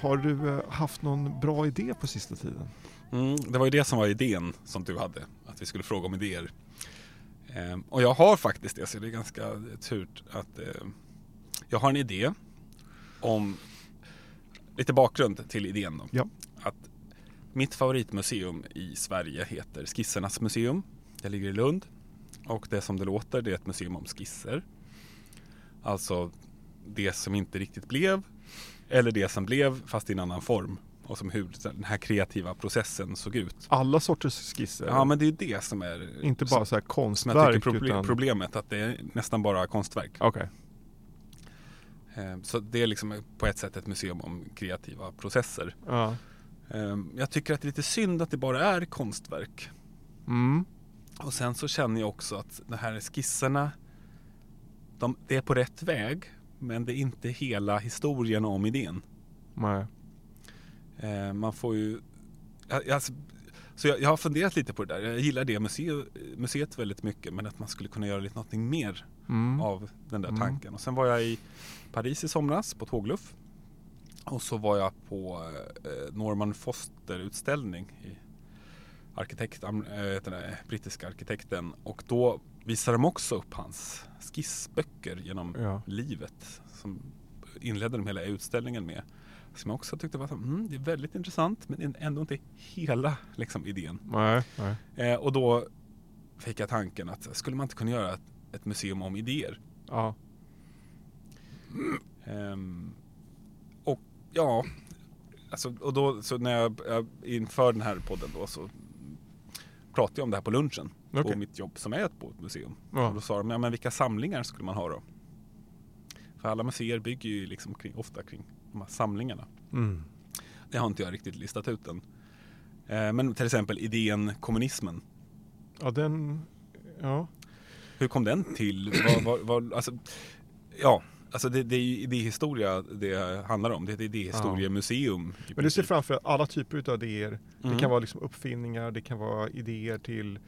Har du eh, haft någon bra idé på sista tiden? Mm, det var ju det som var idén som du hade, att vi skulle fråga om idéer. Ehm, och jag har faktiskt det, så det är ganska turt att eh, jag har en idé om lite bakgrund till idén. Då. Ja. Att mitt favoritmuseum i Sverige heter Skissernas museum. Det ligger i Lund. Och det som det låter, det är ett museum om skisser. Alltså det som inte riktigt blev. Eller det som blev fast i en annan form. Och som hur den här kreativa processen såg ut. Alla sorters skisser? Ja men det är det som är Inte bara som, så här som konstverk? jag tycker proble- utan... problemet. Att det är nästan bara konstverk. Okej. Eh, Så det är liksom på ett sätt ett museum om kreativa processer. Ja. Eh, Jag tycker att det är lite synd att det bara är konstverk. Mm. Och sen så känner jag också att de här skisserna, de, det är på rätt väg. Men det är inte hela historien om idén. Nej. Eh, Man får ju... Alltså, så jag, jag har funderat lite på det där. Jag gillar det museet, museet väldigt mycket. Men att man skulle kunna göra lite någonting mer Mm. av den där Mm. tanken. Och sen var jag i Paris i somras på tågluff. Och så var jag på eh, Norman Foster utställning i arkitekt, am- eh, brittiska arkitekten. Och då visade de också upp hans skissböcker genom Ja. livet. Som inledde de hela utställningen med. Som jag också tyckte var så, mm, det är väldigt intressant men ändå inte hela liksom, idén. Nej. Nej. Eh, och då fick jag tanken att skulle man inte kunna göra ett, ett museum om idéer? Ja. Ehm, och ja, alltså, och då så när jag, jag inför den här podden då så pratade jag om det här på lunchen Okej. på mitt jobb som är på ett museum. Ja. Och då sa de, ja men vilka samlingar skulle man ha då? För alla museer bygger ju liksom kring, ofta kring de här samlingarna. Mm. Det har inte jag riktigt listat ut än. Eh, men till exempel idén kommunismen. Ja, den... Ja. Hur kom den till? Vad, vad, vad, alltså, ja, alltså det, det är ju idéhistoria det handlar om. Det är ett idéhistoriemuseum. i Men du ser framför alla typer av idéer. Det Mm. kan vara liksom uppfinningar, det kan vara idéer till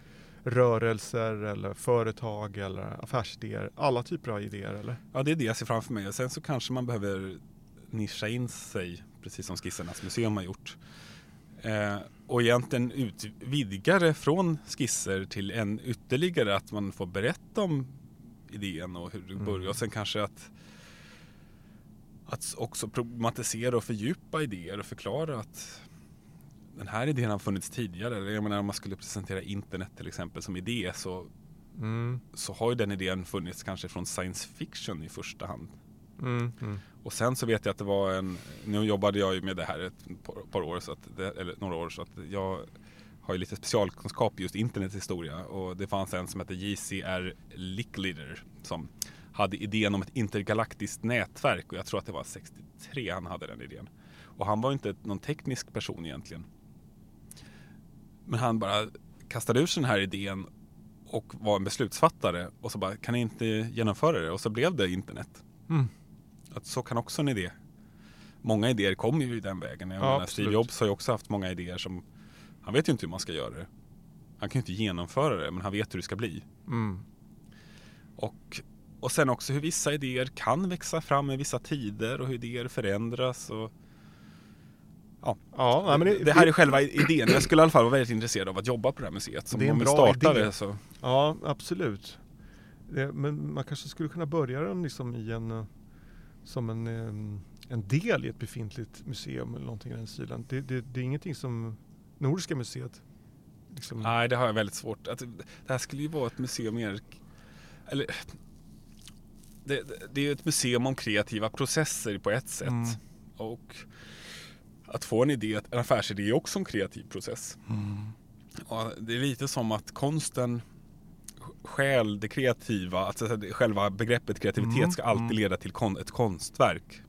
rörelser eller företag eller affärsidéer. Alla typer av idéer eller? Ja, det är det jag ser framför mig. Och sen så kanske man behöver nischa in sig, precis som Skissernas museum har gjort. Eh, och egentligen utvidga det från skisser till en ytterligare att man får berätta om idén och hur det Mm. börjar. Och sen kanske att, att också problematisera och fördjupa idéer och förklara att den här idén har funnits tidigare. Jag menar om man skulle presentera internet till exempel som idé så, Mm. så har ju den idén funnits kanske från science fiction i första hand. Mm. Mm. Och sen så vet jag att det var en, nu jobbade jag ju med det här ett par, par år, så att det, eller några år, så att jag har ju lite specialkunskap just internets historia. Och det fanns en som hette JCR Licklider som hade idén om ett intergalaktiskt nätverk och jag tror att det var 63 han hade den idén. Och han var ju inte någon teknisk person egentligen. Men han bara kastade ur sig den här idén och var en beslutsfattare och så bara, kan ni inte genomföra det? Och så blev det internet. Mm. Att så kan också en idé. Många idéer kommer ju i den vägen. Jag Ja, menar. Steve Jobs har ju också haft många idéer som Han vet ju inte hur man ska göra det. Han kan ju inte genomföra det men han vet hur det ska bli. Mm. Och, och sen också hur vissa idéer kan växa fram i vissa tider och hur idéer förändras. Och, Ja, nej, men det, här är själva idén. Jag skulle i alla fall vara väldigt intresserad av att jobba på det här museet. Som Det är en bra startar idé. det så. Ja, absolut. Det, men man kanske skulle kunna börja den liksom i en, eh, som en, en del i ett befintligt museum eller någonting i den stilen. Det, det, det är ingenting som Nordiska museet liksom, Nej, det har jag väldigt svårt. Att, det här skulle ju vara ett museum mer... Eller, det, det- det är ju ett museum om kreativa processer på ett sätt. Mm. Och att få en idé, en affärsidé är också en kreativ process. Mm. Och det är lite som att konsten stjäl det kreativa, alltså själva begreppet kreativitet Mm, ska alltid mm. leda till kon, ett konstverk.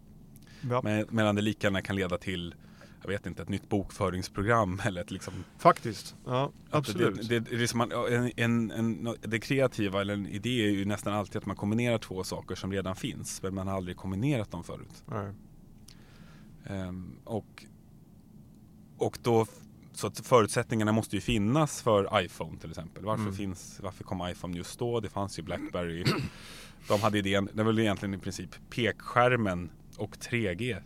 Ja, Men, medan det lika gärna kan leda till, jag vet inte, ett nytt bokföringsprogram eller ett liksom faktiskt. Ja, absolut. Det, det, det, som man, en, en, en, det kreativa eller en idé är ju nästan alltid att man kombinerar två saker som redan finns. Men man har aldrig kombinerat dem förut. Nej. Ehm, och, och då så att förutsättningarna måste ju finnas för iPhone till exempel. Varför, Mm. finns, varför kom iPhone just då? Det fanns ju Blackberry. De hade idén, det var väl egentligen i princip pekskärmen och 3G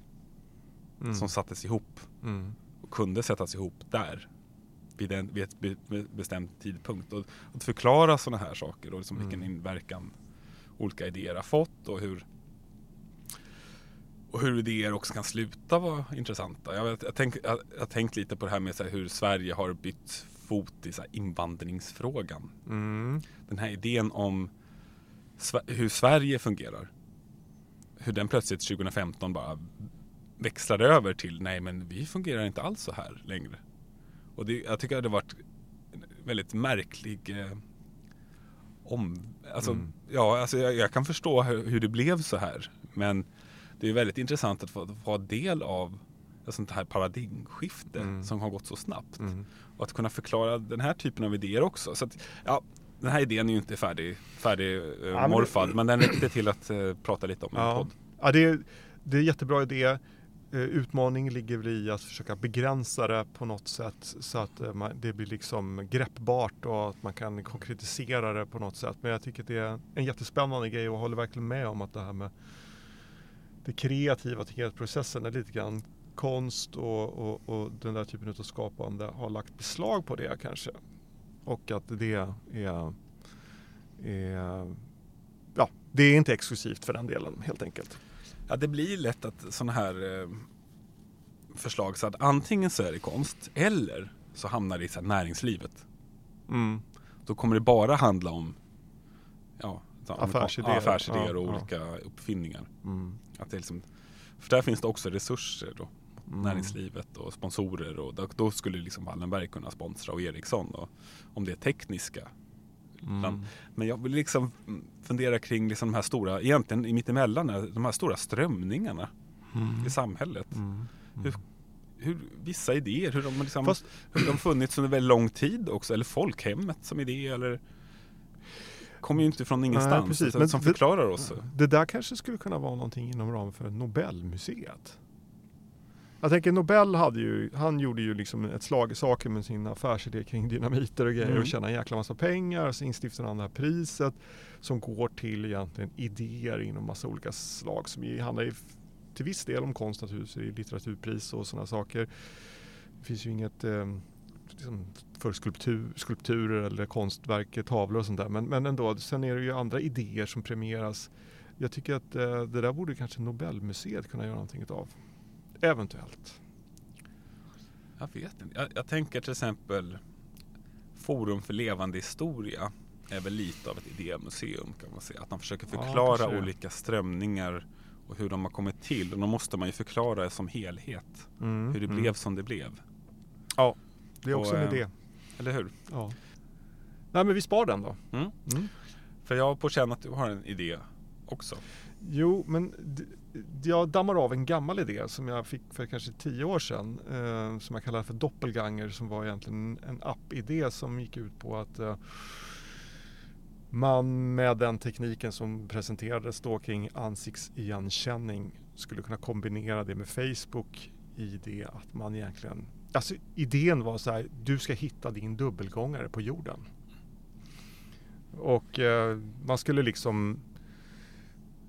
Mm. som sattes ihop Mm. och kunde sättas ihop där. Vid, en, vid ett be, be, bestämd tidpunkt. Och, och att förklara sådana här saker och liksom Mm. vilken inverkan olika idéer har fått och hur och hur idéer också kan sluta vara intressanta. Jag, vet, jag, tänk, jag, jag har tänkt lite på det här med så här, hur Sverige har bytt fot i så här, invandringsfrågan. Mm. Den här idén om hur Sverige fungerar. Hur den plötsligt 2015 bara växlade över till nej men vi fungerar inte alls så här längre. Och det, jag tycker att det har varit en väldigt märklig eh, om... Alltså, Mm. ja, alltså jag, jag kan förstå hur, hur det blev så här. Men det är väldigt intressant att få, vara del av ett sånt här paradigmskifte Mm. som har gått så snabbt. Mm. Och att kunna förklara den här typen av idéer också. Så att, ja, den här idén är ju inte färdig, färdig eh, men- morfad, men den räckte till att eh, prata lite om i en Ja, podd. ja det, är, det är en jättebra idé. Eh, Utmaning ligger väl i att försöka begränsa det på något sätt så att eh, det blir liksom greppbart och att man kan konkretisera det på något sätt. Men jag tycker att det är en jättespännande grej och håller verkligen med om att det här med det kreativa kreativprocessen är lite grann konst och, och, och den där typen av skapande har lagt beslag på det kanske. Och att det är, är ja, det är inte exklusivt för den delen helt enkelt. Ja, det blir lätt att sådana här eh, förslag så att antingen så är det konst eller så hamnar det i så här näringslivet. Mm. Då kommer det bara handla om ja, så- Affärsidéer. Ja, affärsidéer och Ja, ja. olika uppfinningar. Mm. Att det liksom, för där finns det också resurser då. Mm. näringslivet och sponsorer och då, då skulle liksom Wallenberg kunna sponsra och Ericsson och, om det är tekniska. Mm. Men jag vill liksom fundera kring liksom de här stora, egentligen i mittemellan, de här stora strömningarna Mm. i samhället. Mm. Hur, hur, vissa idéer, hur de, har liksom, Fast- hur de funnits under väldigt lång tid också, eller folkhemmet som idé eller kommer ju inte från ingenstans, precis. utan Men som det- förklarar oss. Det där kanske skulle kunna vara någonting inom ramen för Nobelmuseet. Jag tänker Nobel hade ju, han gjorde ju liksom ett slag i saken med sin affärsidé kring dynamiter och grejer Mm. och tjäna en jäkla massa pengar. Så instiftade han det här priset som går till egentligen idéer inom massa olika slag som handlar till viss del om konst naturligtvis, litteraturpris och sådana saker. Det finns ju inget eh, liksom för skulptur, skulpturer eller konstverk, tavlor och sånt där. Men, men ändå, sen är det ju andra idéer som premieras. Jag tycker att eh, det där borde kanske Nobelmuseet kunna göra någonting av. Eventuellt. Jag vet inte. Jag, jag tänker till exempel Forum för levande historia är väl lite av ett idémuseum kan man säga. Att man försöker Ja, förklara det. olika strömningar och hur de har kommit till. Och då måste man ju förklara det som helhet. Mm, Hur det mm. blev som det blev. Det är också och, en eh, idé. Eller hur? Ja. Nej men vi spar den då. Mm. Mm. För jag har på känn att du har en idé också. Jo, men jag dammar av en gammal idé som jag fick för kanske tio år sedan. Eh, som jag kallar för Doppelganger som var egentligen en app-idé som gick ut på att eh, man med den tekniken som presenterades då kring ansiktsigenkänning skulle kunna kombinera det med Facebook i det att man egentligen Alltså idén var så här, du ska hitta din dubbelgångare på jorden. Och eh, man skulle liksom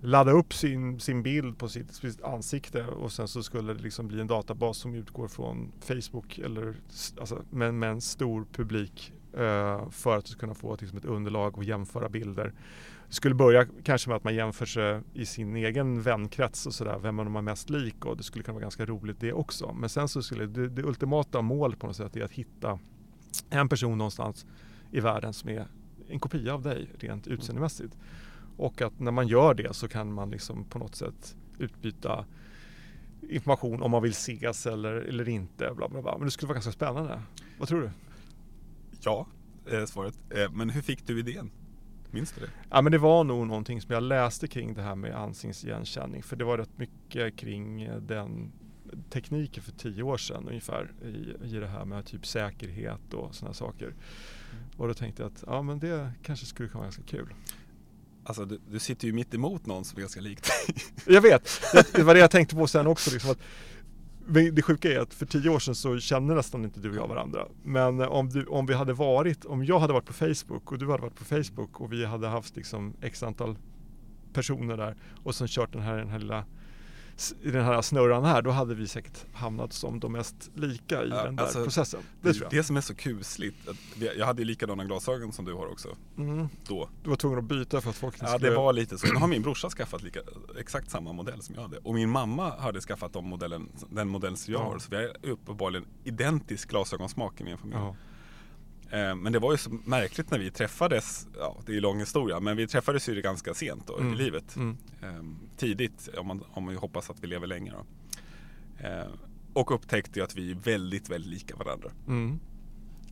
ladda upp sin, sin bild på sitt, sitt ansikte och sen så skulle det liksom bli en databas som utgår från Facebook eller alltså, med, med en stor publik eh, för att kunna få liksom, ett underlag och jämföra bilder. Skulle börja kanske med att man jämför sig i sin egen vänkrets och sådär, vem man är mest lik och det skulle kunna vara ganska roligt det också. Men sen så skulle det, det ultimata målet på något sätt är att hitta en person någonstans i världen som är en kopia av dig rent utseendemässigt. Och att när man gör det så kan man liksom på något sätt utbyta information om man vill ses eller, eller inte. Bla bla bla. Men det skulle vara ganska spännande. Vad tror du? Ja, är svaret. Eh, Men hur fick du idén? Minns du det? Ja men det var nog någonting som jag läste kring det här med ansiktsigenkänning. För det var rätt mycket kring eh, den tekniken för tio år sedan ungefär i, i det här med typ säkerhet och sådana saker. Och då tänkte jag att ja men det kanske skulle kunna vara ganska kul. Alltså du, du sitter ju mitt emot någon som är ganska lik dig. Jag vet, det, det var det jag tänkte på sen också. Liksom att det sjuka är att för tio år sedan så kände nästan inte du och jag varandra. Men eh, om, du, om vi hade varit, om jag hade varit på Facebook och du hade varit på Facebook och vi hade haft liksom x antal personer där och sen kört den här, den här lilla i den här snurran här, då hade vi säkert hamnat som de mest lika i Ja, den där alltså, processen. Det, Det, det som är så kusligt, jag hade ju likadana glasögon som du har också Mm. då. Du var tvungen att byta för att folk inte Ja skulle... det var lite så. Nu har min brorsa skaffat lika, exakt samma modell som jag hade. Och min mamma hade skaffat de modellen, den modell som jag Ja. har. Så vi har uppenbarligen identisk glasögonsmak i min familj. Ja. Eh, Men det var ju så märkligt när vi träffades, ja det är ju lång historia, men vi träffades ju ganska sent då Mm. i livet. Mm. Eh, Tidigt, om man, om man hoppas att vi lever länge då. Eh, Och upptäckte ju att vi är väldigt, väldigt lika varandra. Mm.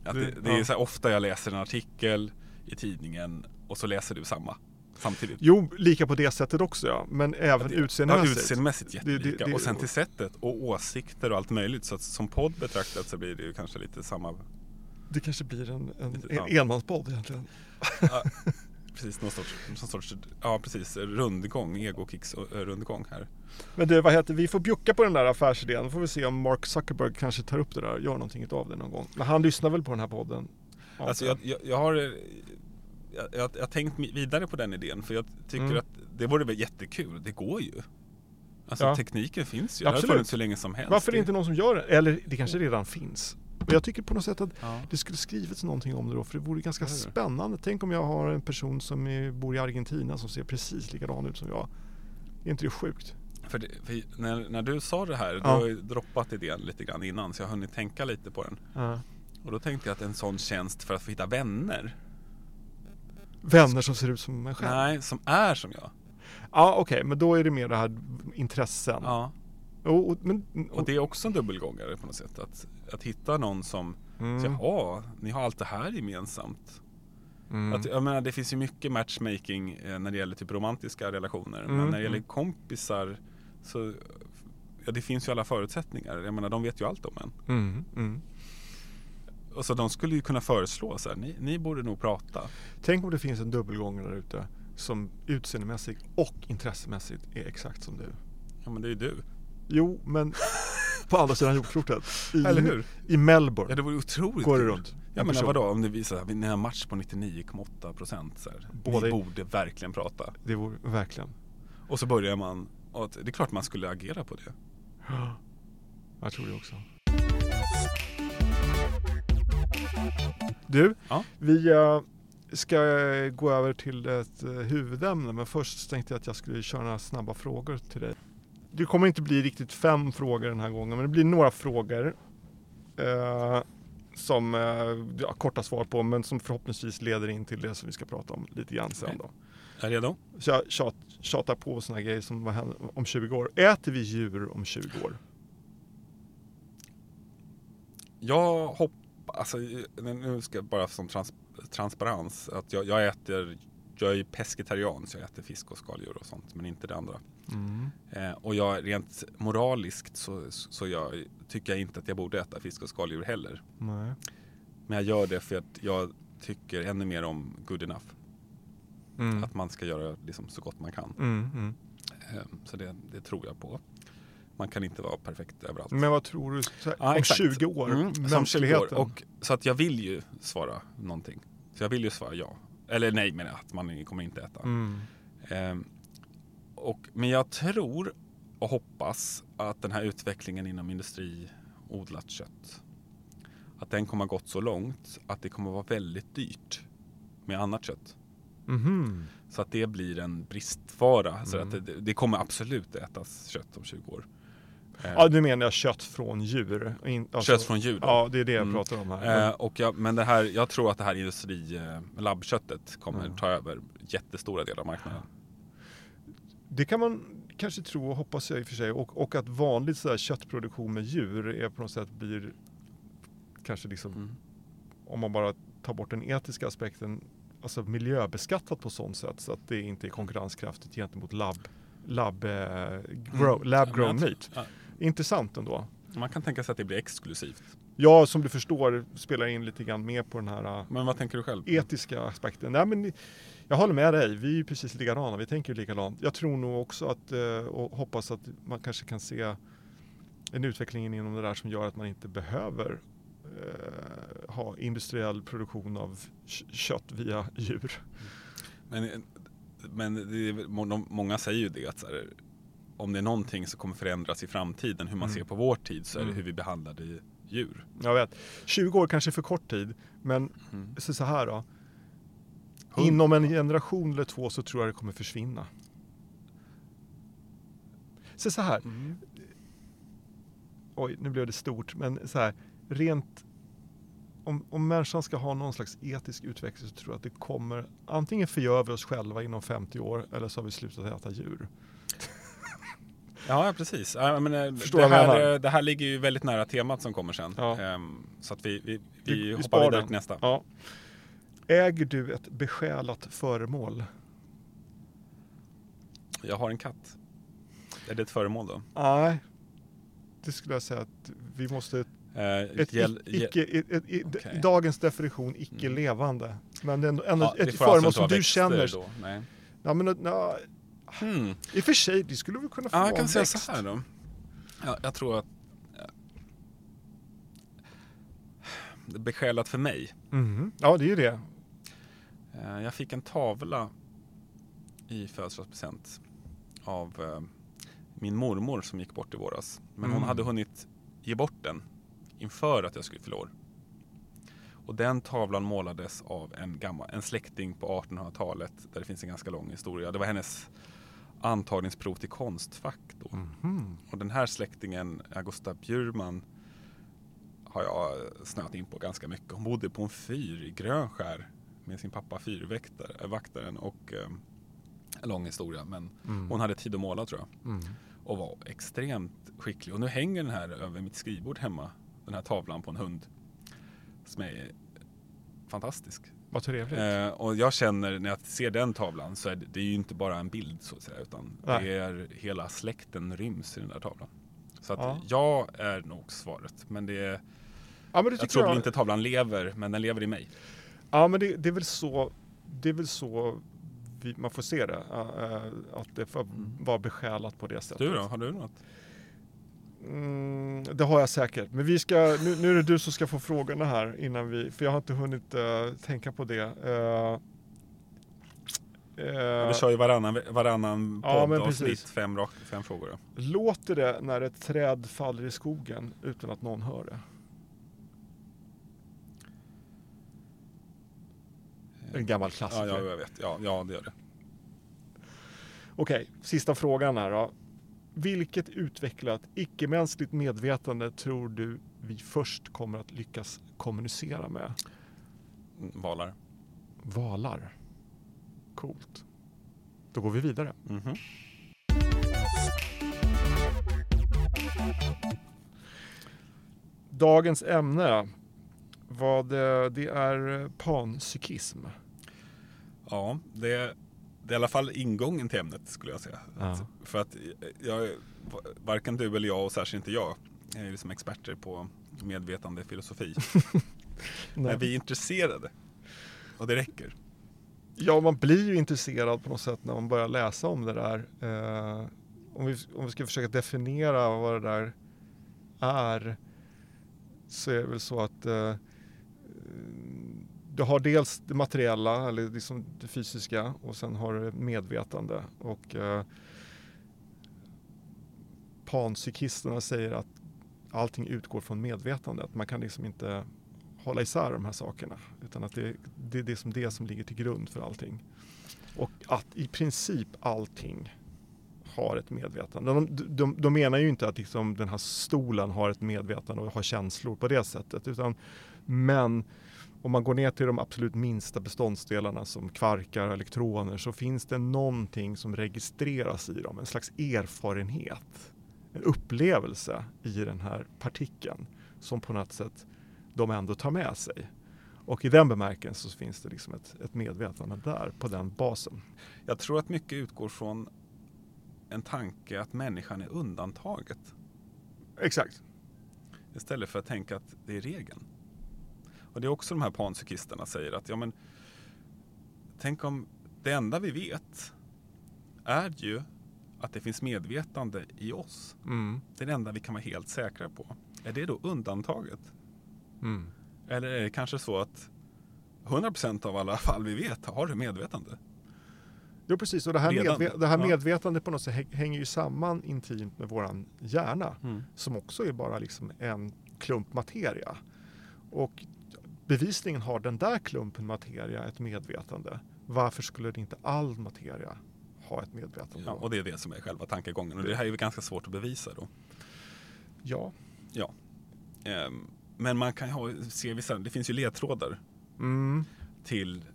Att Det- det, det är ja. så ofta jag läser en artikel i tidningen och så läser du samma samtidigt. Jo, lika på det sättet också ja. Men även det- utseendemässigt. Ja, utseendemässigt Det- det- jättelika. det- och sen till sättet och åsikter och allt möjligt. Så att som podd betraktat så blir det ju kanske lite samma. Det kanske blir en, en, ja. enmanspodd egentligen. Ja, precis, någon sorts, någon sorts ja, precis, rundgång, egokicks och, eh, rundgång här. Men du, vad heter vi får bjucka på den där affärsidén. Då får vi se om Mark Zuckerberg kanske tar upp det där och gör någonting av det någon gång. Men han lyssnar väl på den här podden? Ja, Alltså jag, jag, jag har eh, jag, jag, jag har tänkt vidare på den idén för jag tycker Mm. att det vore väl jättekul. Det går ju. Alltså Ja. tekniken finns ju. Det har Absolut. funnits hur länge som helst. Varför är Det- inte någon som gör det? Eller det kanske redan finns. Men jag tycker på något sätt att Ja. det skulle skrivits någonting om det då, för det vore ganska spännande. Tänk om jag har en person som är, bor i Argentina som ser precis likadan ut som jag. Är inte det sjukt? För, det, för när, när du sa det här, du Ja. har ju droppat idén lite grann innan så jag har hunnit tänka lite på den. Ja. Och då tänkte jag att en sån tjänst för att få hitta vänner, Vänner som ser ut som mig själv? nej, som är som jag. Ja, okej, men då är det mer det här intressen. Ja. Och, och, men, Och det är också en dubbelgångare på något sätt. Att, att hitta någon som, Mm. jaha, ni har allt det här gemensamt. Mm. Att, jag menar, det finns ju mycket matchmaking eh, när det gäller typ romantiska relationer. Mm, Men när det gäller mm. kompisar så Ja det finns ju alla förutsättningar. Jag menar de vet ju allt om en. Mm, mm. Och så de skulle ju kunna föreslå så här, ni, ni borde nog prata. Tänk om det finns en dubbelgångare där ute som utseendemässigt och intressemässigt är exakt som du. Ja men det är ju du. Jo, men på andra sidan jordklotet. I, Eller hur? I Melbourne Ja det vore otroligt går det runt. Ja en men vadå om det visar att ni har match på 99,8 procent Ni borde verkligen prata. Det vore verkligen. Och så börjar man, att- det är klart man skulle agera på det. Ja, Jag tror det också. Du, Ja. vi eh, ska gå över till ett eh, huvudämne men först tänkte jag att jag skulle köra några snabba frågor till dig. Det kommer inte bli riktigt fem frågor den här gången men det blir några frågor eh, som eh, jag har korta svar på men som förhoppningsvis leder in till det som vi ska prata om lite grann sen då. Är du redo? Så jag tjat, tjatar på sådana grejer som vad händer om 20 år. Äter vi djur om 20 år? Jag hoppas, alltså nu ska jag bara som trans, transparens, att jag, jag äter, jag är ju pescetarian så jag äter fisk och skaldjur och sånt men inte det andra. Eh, och jag rent moraliskt så, så jag, tycker jag inte att jag borde äta fisk och skaldjur heller. Nej. Men jag gör det för att jag tycker ännu mer om good enough. Mm. Att man ska göra liksom så gott man kan. Mm, mm. Eh, så det, det tror jag på. Man kan inte vara perfekt överallt. Men vad tror du här, Ja, om exakt. 20 år? Mm, som 20 år. Och, så att jag vill ju svara någonting. Så jag vill ju svara ja. Eller nej menar jag, att man kommer inte äta. Mm. Ehm, och, men jag tror och hoppas att den här utvecklingen inom industriodlat kött att den kommer gått så långt att det kommer vara väldigt dyrt med annat kött. Mhm. Så att det blir en bristvara. Så Mm. att det, det kommer absolut ätas kött om 20 år. Ehm, Ja, nu menar jag kött från djur. In, alltså- Kött från djur då? Ja, det är det jag Mm. pratar om här. Eh, och jag, men det här, jag tror att det här industri eh, kommer Mm. ta över jättestora delar av marknaden. Det kan man kanske tro och hoppas jag i och för sig. Och, och att vanlig så här, köttproduktion med djur är på något sätt blir kanske liksom, Mm. om man bara tar bort den etiska aspekten, alltså miljöbeskattat på sånt sätt så att det inte är konkurrenskraftigt gentemot labb, labb, eh, grow, lab Ja, grown meat. ja. Intressant ändå. Man kan tänka sig att det blir exklusivt. Jag som du förstår spelar in lite grann mer på den här äh, Men vad tänker du själv? etiska aspekten. Nej, men jag håller med dig, vi är ju precis likadana, vi tänker ju likadant. Jag tror nog också att, eh, och hoppas att man kanske kan se en utveckling inom det där som gör att man inte behöver eh, ha industriell produktion av kött via djur. Men, men är, många säger ju det att om det är någonting som kommer förändras i framtiden, hur man mm. ser på vår tid, så är det mm. hur vi behandlade djur. Jag vet. 20 år kanske är för kort tid, men mm. så här då. Inom en generation eller två så tror jag det kommer försvinna. Så, så här. Mm. Oj, nu blev det stort, men så här. Rent om, om människan ska ha någon slags etisk utveckling så tror jag att det kommer antingen förgör vi oss själva inom 50 år eller så har vi slutat äta djur. Ja, precis. Ja, men, eh, det, här, det här ligger ju väldigt nära temat som kommer sen. Ja. Ehm, så att vi, vi, vi, vi hoppar vidare till nästa. Ja. Äger du ett besjälat föremål? Jag har en katt. Är det ett föremål då? Nej, det skulle jag säga att vi måste uh, ett, gäll, icke, ett, ett, okay. dagens definition icke mm. levande. Men ändå, ändå ja, ett föremål som du känner. Då. Nej. Ja, men, na, hmm. I och för sig, det skulle vi kunna få ja, Jag kan säga så här då. Ja, jag tror att besjälat för mig. Mm. Ja, det är ju det. Eh, jag fick en tavla i födelsedagspresent av eh, min mormor som gick bort i våras. Men mm. hon hade hunnit ge bort den inför att jag skulle fylla år. Och den tavlan målades av en, gammal, en släkting på 1800-talet där det finns en ganska lång historia. Det var hennes antagningsprov till Konstfack då. Mm. Och den här släktingen, Augusta Bjurman, har jag snöat in på ganska mycket. Hon bodde på en fyr i Grönskär med sin pappa fyrvaktaren och eh, lång historia. Men mm. hon hade tid att måla tror jag. Mm. Och var extremt skicklig. Och nu hänger den här över mitt skrivbord hemma. Den här tavlan på en hund. Som är fantastisk. Vad trevligt. Eh, och jag känner när jag ser den tavlan så är det, det är ju inte bara en bild så att säga. Utan Nej. det är hela släkten ryms i den där tavlan. Så att ja. jag är nog svaret. Men det är Ja, men det jag tror jag... inte tavlan lever, men den lever i mig. Ja, men det, det är väl så, det är väl så vi, man får se det. Uh, att det får mm. vara besjälat på det sättet. Du då, har du något? Mm, det har jag säkert. Men vi ska, nu, nu, är det du som ska få frågorna här innan vi, för jag har inte hunnit uh, tänka på det. Uh, uh, vi kör ju varannan, varannan poddavsnitt, fem, fem frågor. Då. Låter det när ett träd faller i skogen utan att någon hör det? En gammal klassiker. Ja, ja jag vet. Ja, ja, det gör det. Okej, sista frågan här då. Vilket utvecklat icke-mänskligt medvetande tror du vi först kommer att lyckas kommunicera med? Valar. Valar. Coolt. Då går vi vidare. Mm -hmm. Dagens ämne vad det är panpsykism. Ja, det det är i alla fall ingången till ämnet skulle jag säga. Ja. För att jag, varken du eller jag och särskilt inte jag är ju liksom experter på medvetande filosofi. Men vi är intresserade. Och det räcker. Ja, man blir ju intresserad på något sätt när man börjar läsa om det där. Eh, om, vi, om vi ska försöka definiera vad det där är så är det väl så att eh, du har dels det materiella, eller liksom det fysiska och sen har du medvetande. Och eh, panpsykisterna säger att allting utgår från medvetandet. Man kan liksom inte hålla isär de här sakerna. Utan att det, det är det som, det som ligger till grund för allting. Och att i princip allting har ett medvetande. De, de, de menar ju inte att liksom den här stolen har ett medvetande och har känslor på det sättet. Utan, men om man går ner till de absolut minsta beståndsdelarna som kvarkar och elektroner så finns det någonting som registreras i dem, en slags erfarenhet, en upplevelse i den här partikeln som på något sätt de ändå tar med sig. Och i den bemärkelsen så finns det liksom ett, ett medvetande där på den basen. Jag tror att mycket utgår från en tanke att människan är undantaget. Exakt. Istället för att tänka att det är regeln. Och det är också de här panpsykisterna säger att ja men tänk om det enda vi vet är ju att det finns medvetande i oss. Mm. Det är det enda vi kan vara helt säkra på. Är det då undantaget? Mm. Eller är det kanske så att 100% av alla fall vi vet har det medvetande? Jo precis, och det här, medve- det här medvetandet på något sätt hä- hänger ju samman intimt med våran hjärna. Mm. som också är bara liksom en klump materia. Och bevisligen har den där klumpen materia ett medvetande. Varför skulle inte all materia ha ett medvetande? Ja, och det är det som är själva tankegången. Och det här är ju ganska svårt att bevisa då. ja. Ehm, Men man kan ju ha, se vissa, det finns ju ledtrådar Mm. till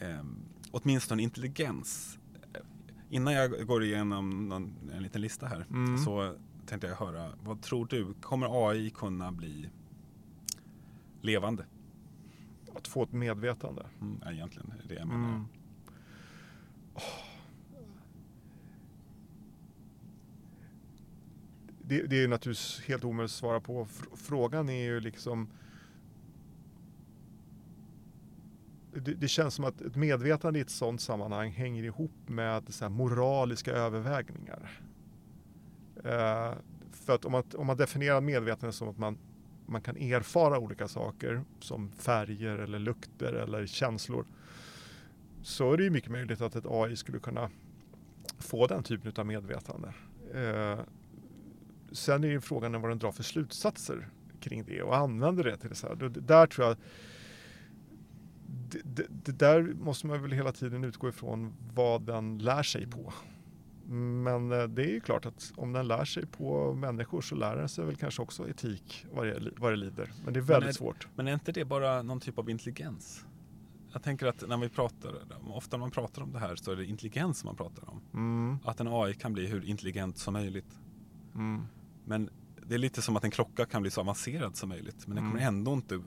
um, åtminstone intelligens. Innan jag går igenom någon, en liten lista här Mm. så tänkte jag höra, vad tror du, kommer AI kunna bli levande? Att få ett medvetande. Mm, egentligen är det jag menar. Mm. Det, det är ju naturligtvis helt omöjligt att svara på. Fr- Frågan är ju liksom det, det känns som att ett medvetande i ett sådant sammanhang hänger ihop med så moraliska övervägningar. Eh, för att om man, om man definierar medvetande som att man, man kan erfara olika saker som färger eller lukter eller känslor så är det ju mycket möjligt att ett AI skulle kunna få den typen av medvetande. Eh, sen är ju frågan vad den drar för slutsatser kring det och använder det till det. Så här. Det, där tror jag det, det, det där måste man väl hela tiden utgå ifrån vad den lär sig på. Men eh, det är ju klart att om den lär sig på människor så lär den sig väl kanske också etik vad det, vad det lider. Men det är väldigt är- svårt. Men är inte det bara någon typ av intelligens? Jag tänker att när vi pratar, ofta när man pratar om det här så är det intelligens man pratar om. Mm, Att en AI kan bli hur intelligent som möjligt. mm, Men det är lite som att en klocka kan bli så avancerad som möjligt. Men den kommer Mm. ändå inte...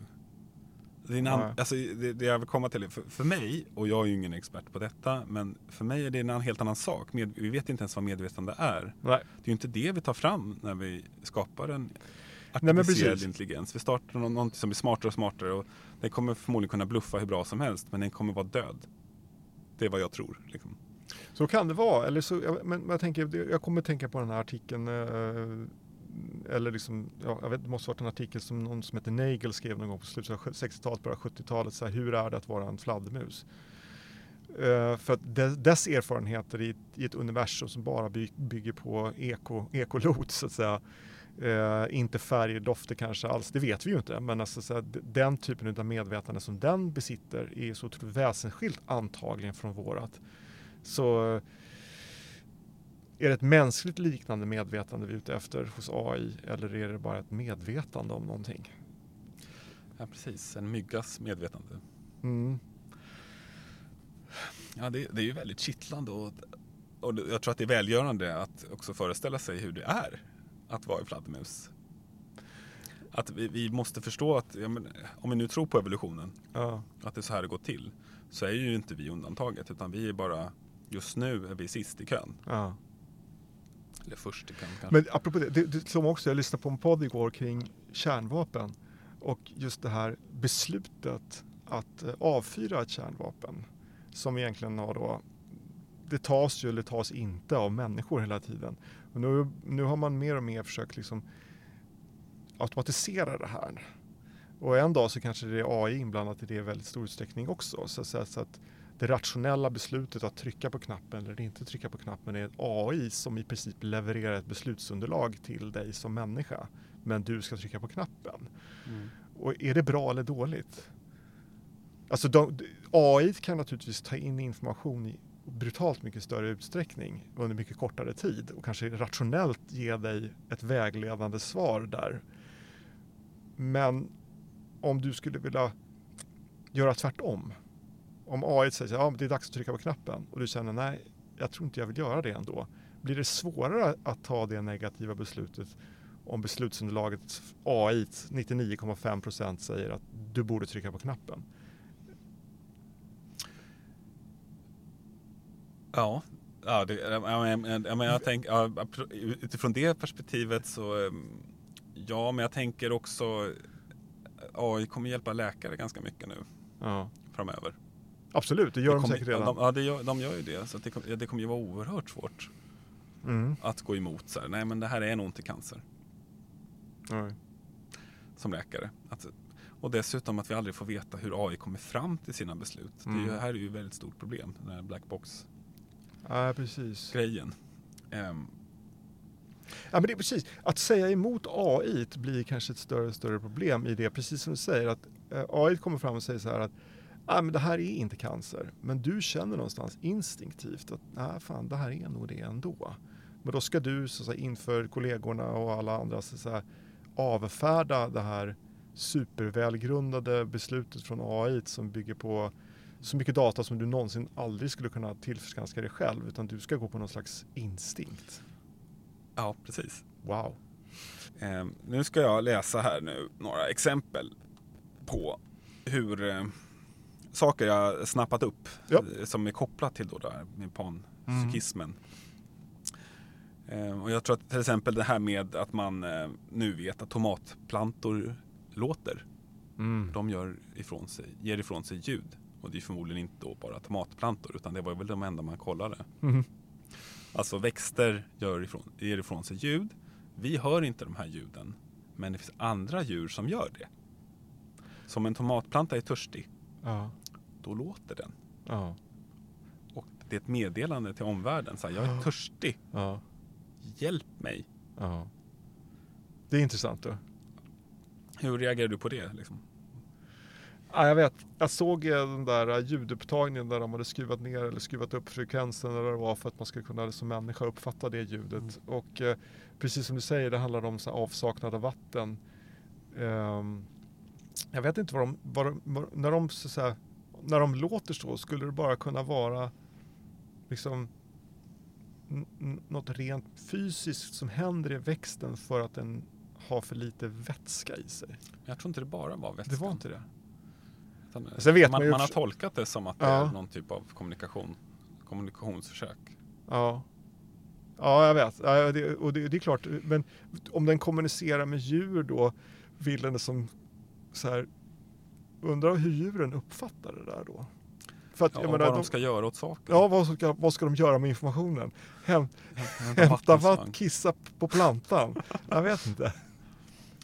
En an... Nej. alltså, det, det jag vill komma till, för, för mig, och jag är ju ingen expert på detta, men för mig är det en helt annan sak. Med, vi vet inte ens vad medvetande är. nej. Det är ju inte det vi tar fram när vi skapar en artificiell precis. intelligens. Vi startar nå- någonting som blir smartare och smartare och den kommer förmodligen kunna bluffa hur bra som helst, men den kommer vara död. Det är vad jag tror. Liksom. Så kan det vara. Eller så, jag- men, men jag, tänker, jag kommer tänka på den här artikeln. Eh, eller liksom, ja, jag vet, det måste ha varit en artikel som någon som heter Nagel skrev någon gång på slutet av 60-talet, början av 70-talet. Så här, hur är det att vara en fladdermus? Uh, för att dess, dess erfarenheter i, ett- i ett universum som bara by, bygger på eko, ekolot så att säga. uh, inte färger, dofter kanske alls, det vet vi ju inte. Men alltså, så här, den typen av medvetande som den besitter är så otroligt väsensskilt antagligen från vårat. Så är det ett mänskligt liknande medvetande vi är ute efter hos AI eller är det bara ett medvetande om någonting? Ja, precis. En myggas medvetande. Mm. Ja, det, det är ju väldigt kittlande och, och jag tror att det är välgörande att också föreställa sig hur det är att vara en fladdermus. Att vi, vi måste förstå att ja, men, om vi nu tror på evolutionen, Ja. att det är så här det går till, så är ju inte vi undantaget utan vi är bara, just nu är vi sist i kön. Ja. Eller först i kanske. Men apropå det, det, det slår mig också, jag lyssnade på en podd igår kring kärnvapen och just det här beslutet att eh, avfyra ett kärnvapen som egentligen har då det tas ju eller tas inte av människor hela tiden. Och nu, nu har man mer och mer försökt liksom automatisera det här. Och en dag så kanske det är AI inblandat i det i väldigt stor utsträckning också. Så, så, så att det rationella beslutet att trycka på knappen eller inte trycka på knappen är ett AI som i princip levererar ett beslutsunderlag till dig som människa. Men du ska trycka på knappen. Mm. Och är det bra eller dåligt? Alltså de, AI kan naturligtvis ta in information i brutalt mycket större utsträckning under mycket kortare tid och kanske rationellt ge dig ett vägledande svar där. Men om du skulle vilja göra tvärtom. Om AI säger att ja, det är dags att trycka på knappen och du känner nej, jag tror inte jag vill göra det ändå. Blir det svårare att ta det negativa beslutet om beslutsunderlaget AI 99,5% säger att du borde trycka på knappen? Ja, ja, det, ja, men, ja, men jag tänker, ja, utifrån det perspektivet så ehm, ja, men jag tänker också AI kommer hjälpa läkare ganska mycket nu Ja. framöver. Absolut, det gör det de säkert redan. De, ja, det gör, de gör ju det. Så det, kommer- ja, det kommer ju vara oerhört svårt Mm. att gå emot så här, nej men det här är nog inte cancer Nej. som läkare. Att, och dessutom att vi aldrig får veta hur AI kommer fram till sina beslut. Det är ju, Mm. här är ju ett väldigt stort problem, den här blackbox-grejen. Ja, precis. Ehm, Ja, men det är precis. Att säga emot AI blir kanske ett större större problem i det, precis som du säger, att eh, AI kommer fram och säger så här att ah, men det här är inte cancer, men du känner någonstans instinktivt att ah, fan, det här är nog det ändå. Men då ska du så säga, inför kollegorna och alla andra så att säga, avfärda det här supervälgrundade beslutet från AI som bygger på så mycket data som du någonsin aldrig skulle kunna tillförskanska dig själv, utan du ska gå på någon slags instinkt. ja, precis. Wow. Ehm, nu ska jag läsa här nu några exempel på hur eh, saker jag snappat upp Ja. eh, som är kopplat till då det här med panpsykismen. Ehm, och jag tror att till exempel det här med att man eh, nu vet att tomatplantor låter. Mm. De gör ifrån sig, ger ifrån sig ljud. Och det är förmodligen inte då bara tomatplantor utan det var väl de enda man kollade. Mm. Alltså växter gör ifrån, ger ifrån sig ljud. Vi hör inte de här ljuden. Men det finns andra djur som gör det. Som en tomatplanta är törstig, Ja. Då låter den. Ja. Och det är ett meddelande till omvärlden. Så här, jag är törstig, Ja. hjälp mig. Ja. Det är intressant. Då. Hur reagerar du på det? Liksom? Ja, jag vet. Jag såg eh, den där eh, ljudupptagningen där de hade skruvat ner eller skruvat upp frekvensen eller vad det var för att man ska kunna som människa uppfatta det ljudet. Och eh, precis som du säger, det handlar om så här, avsaknad av vatten. Ehm, jag vet inte vad de, vad de när de så att säga, när de låter så, skulle det bara kunna vara liksom något rent fysiskt som händer i växten för att den har för lite vätska i sig. Jag tror inte det bara var vätska. Det var inte det. Utan, man, man har tolkat det som att det Ja. är någon typ av kommunikation, kommunikationsförsök. Ja. Ja, jag vet. Ja, det, och det, det är klart, men om den kommunicerar med djur då, vill den som så här, undrar hur djuren uppfattar det där då? För att, Ja, menar, vad de de, ska göra åt saken. ja, vad, ska, vad ska de göra med informationen? Häm, Hämta vatten, kissa på plantan? Jag vet inte.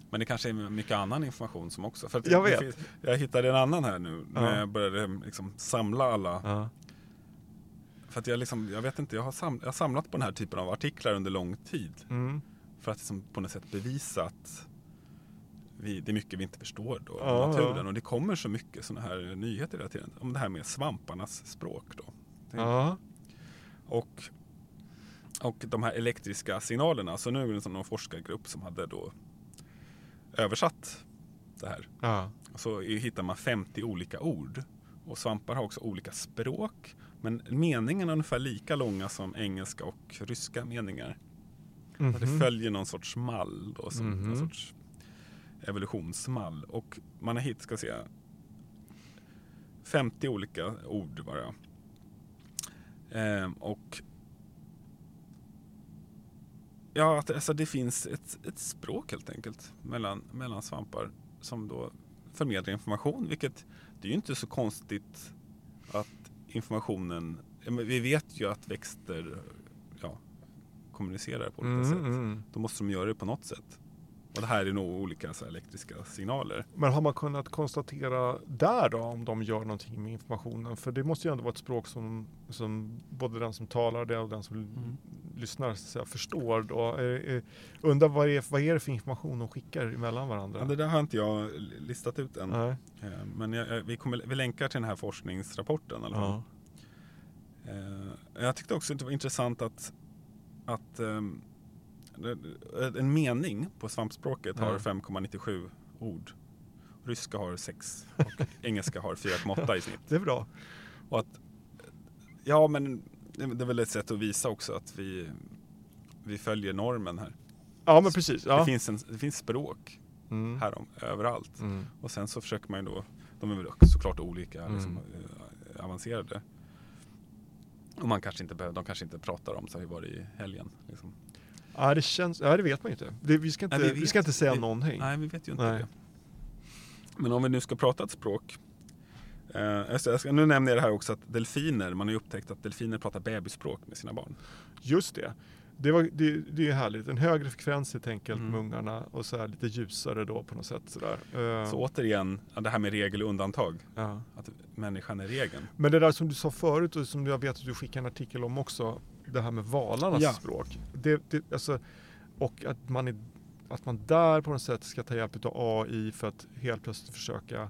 Men det kanske är mycket annan information som också. För Jag vet. finns- jag hittade en annan här nu när jag började liksom samla alla. Ja. För att jag, liksom, jag vet inte, jag har, sam, jag har samlat på den här typen av artiklar under lång tid. Mm. För att liksom på något sätt bevisa att vi, det är mycket vi inte förstår då, Ja, naturen. ja. Och det kommer så mycket sådana här nyheter hela tiden. Om det här med svamparnas språk då. Ja. Och, och de här elektriska signalerna. Så nu är det sån någon forskargrupp som hade då översatt det här. Ja. Och så hittar man 50 olika ord. Och svampar har också olika språk. Men meningarna är ungefär lika långa som engelska och ryska meningar. Och Det Mhm. följer någon sorts mall då, som Mhm. någon sorts evolutionsmall. Och man har hittat, ska se, 50 olika ord bara. Ehm, och Ja, alltså det finns ett, ett språk helt enkelt mellan, mellan svampar som då förmedlar information. Vilket det är ju inte så konstigt att informationen, vi vet ju att växter ja, kommunicerar på olika Mm, sätt. mm. Då måste de göra det på något sätt. Och det här är nog olika så här, elektriska signaler. Men har man kunnat konstatera där då om de gör någonting med informationen? För det måste ju ändå vara ett språk som, som både den som talar det och den som Mm. lyssnar så säga, förstår. Då. Eh, eh, undrar vad är, vad är det för information de skickar emellan varandra? Ja, det där har inte jag listat ut än. Nej. Eh, Men jag, jag- vi, kommer, vi länkar till den här forskningsrapporten i alla fall. Ja. Eh, Jag tyckte också att det var intressant att, att ehm, en mening på svampspråket har Ja. 5,97 ord. Ryska har 6 och engelska har 4,8 i snitt. Det är bra. Och att, ja men det är väl ett sätt att visa också att vi, vi följer normen här. Ja, men precis. Ja. Det, finns en, det finns språk Mm. här om, överallt. Mm. Och sen så försöker man ju då, de är väl såklart olika Mm. liksom, eh, avancerade. Och man kanske inte behöver, de kanske inte pratar om så hur var det i helgen. Liksom. Ja, det känns, ja, det vet man ju inte. Det, vi, ska inte Nej, vi vi, ska inte säga vi- någonting. Nej, vi vet ju inte Nej. det. Men om vi nu ska prata ett språk. Eh, ska, nu nämner jag det här också att delfiner, man har ju upptäckt att delfiner pratar bebisspråk med sina barn. Just det. Det, var, det, det är härligt. En högre frekvens helt enkelt Mm. med ungarna och så här lite ljusare då på något sätt. Sådär. Eh, Så återigen, det här med regel och undantag. ja. Att människan är regeln. Men det där som du sa förut och som jag vet att du skickade en artikel om också. Det här med valarnas Ja. språk. Det, det, alltså, och att man, är, att man där på något sätt ska ta hjälp av AI för att helt plötsligt försöka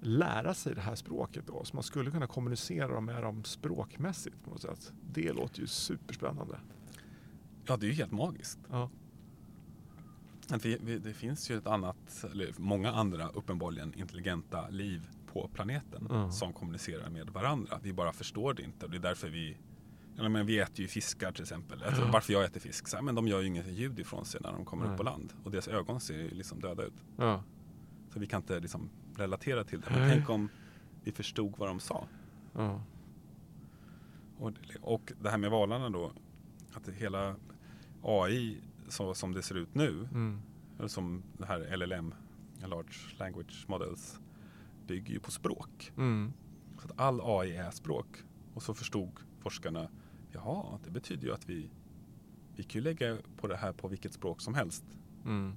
lära sig det här språket då. Så man skulle kunna kommunicera med dem språkmässigt på något sätt. Det låter ju superspännande. Ja, det är ju helt magiskt. Ja. Att vi, vi, det finns ju ett annat, eller många andra uppenbarligen intelligenta liv på planeten Ja. som kommunicerar med varandra. Vi bara förstår det inte och det är därför vi eller, men vi äter ju fiskar till exempel. Alltså, Ja. Varför jag äter fisk? Så här, men de gör ju inget ljud ifrån sig när de kommer Nej. upp på land. Och deras ögon ser ju liksom döda ut. Ja. Så vi kan inte liksom relatera till det. Men Nej. tänk om vi förstod vad de sa. Ja. Och, och det här med valarna då. Att hela AI så som det ser ut nu. Mm. Eller som det här LLM, Large Language Models, bygger ju på språk. Mm. Så att all AI är språk. Och så förstod forskarna, jaha, det betyder ju att vi, vi kan ju lägga på det här på vilket språk som helst. Mm.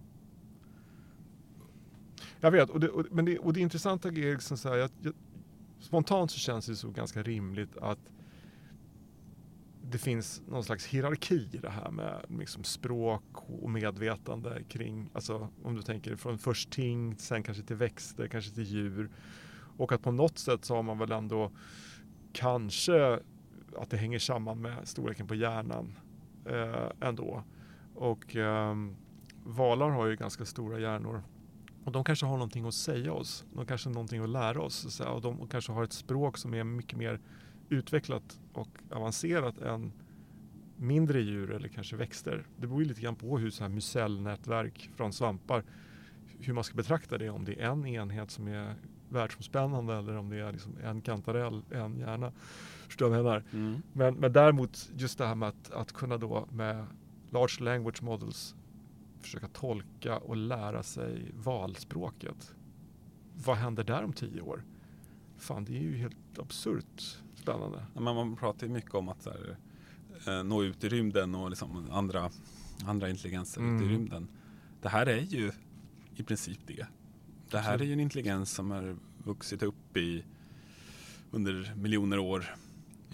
Jag vet, och det, och, men det, och det intressanta är liksom så här, jag, jag, spontant så känns det så ganska rimligt att det finns någon slags hierarki i det här med liksom språk och medvetande kring, alltså om du tänker från först ting, sen kanske till växter, kanske till djur. Och att på något sätt så har man väl ändå kanske att det hänger samman med storleken på hjärnan eh, ändå. Och eh, valar har ju ganska stora hjärnor. Och de kanske har någonting att säga oss. De kanske har någonting att lära oss. Så. Och de kanske har ett språk som är mycket mer utvecklat och avancerat än mindre djur eller kanske växter. Det beror ju lite grann på hur så här mycellnätverk från svampar, hur man ska betrakta det. Om det är en enhet som är världsomspännande eller om det är liksom en kantarell, en hjärna. Förstår du vad jag menar? Men, men däremot just det här med att, att kunna då med large language models försöka tolka och lära sig valspråket. Vad händer där om tio år? Fan, det är ju helt absurt spännande. Men man pratar ju mycket om att här, eh, nå ut i rymden och liksom andra, andra intelligenser Mm. i rymden. Det här är ju i princip det. Det här är ju en intelligens som har vuxit upp i under miljoner år